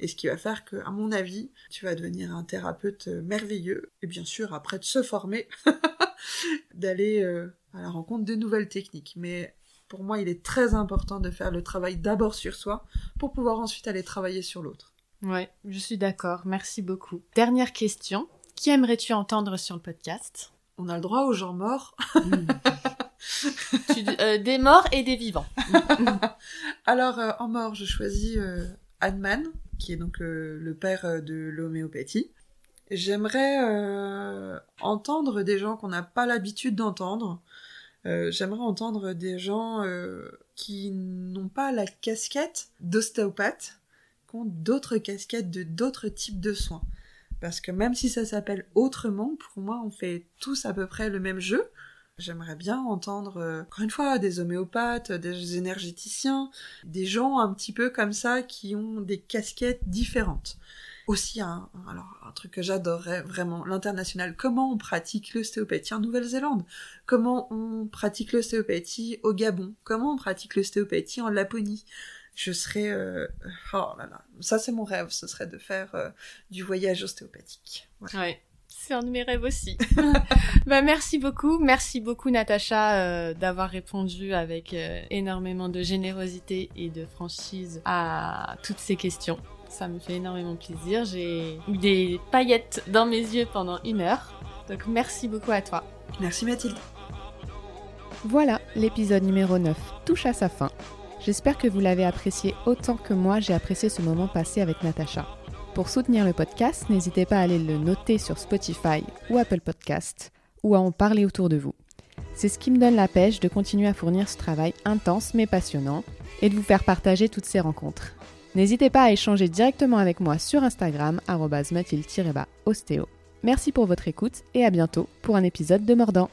et ce qui va faire que, à mon avis, tu vas devenir un thérapeute euh, merveilleux, et bien sûr, après de se former, d'aller euh, à la rencontre de nouvelles techniques. Mais pour moi, il est très important de faire le travail d'abord sur soi, pour pouvoir ensuite aller travailler sur l'autre. Ouais, je suis d'accord, merci beaucoup. Dernière question, qui aimerais-tu entendre sur le podcast? On a le droit aux gens morts. Euh, des morts et des vivants. Alors, en mort, je choisis Anne qui est donc euh, le père euh, de l'homéopathie. J'aimerais euh, entendre des gens qu'on n'a pas l'habitude d'entendre. J'aimerais entendre des gens qui n'ont pas la casquette d'ostéopathe, qui ont d'autres casquettes de d'autres types de soins. Parce que même si ça s'appelle autrement, pour moi, on fait tous à peu près le même jeu. J'aimerais bien entendre, euh, encore une fois, des homéopathes, des énergéticiens, des gens un petit peu comme ça qui ont des casquettes différentes. Aussi, un, alors, un truc que j'adorerais vraiment, l'international. Comment on pratique l'ostéopathie en Nouvelle-Zélande? Comment on pratique l'ostéopathie au Gabon? Comment on pratique l'ostéopathie en Laponie? Je serais... Euh, oh là là, ça c'est mon rêve, ce serait de faire euh, du voyage ostéopathique. Ouais c'est un de mes rêves aussi. bah, merci beaucoup. Merci beaucoup, Natacha, euh, d'avoir répondu avec euh, énormément de générosité et de franchise à toutes ces questions. Ça me fait énormément plaisir. J'ai eu des paillettes dans mes yeux pendant une heure. Donc, merci beaucoup à toi. Merci, Mathilde. Voilà, l'épisode numéro 9 touche à sa fin. J'espère que vous l'avez apprécié autant que moi j'ai apprécié ce moment passé avec Natacha. Pour soutenir le podcast, n'hésitez pas à aller le noter sur Spotify ou Apple Podcast ou à en parler autour de vous. C'est ce qui me donne la pêche de continuer à fournir ce travail intense mais passionnant et de vous faire partager toutes ces rencontres. N'hésitez pas à échanger directement avec moi sur Instagram mathilde-ostéo. Merci pour votre écoute et à bientôt pour un épisode de Mordant.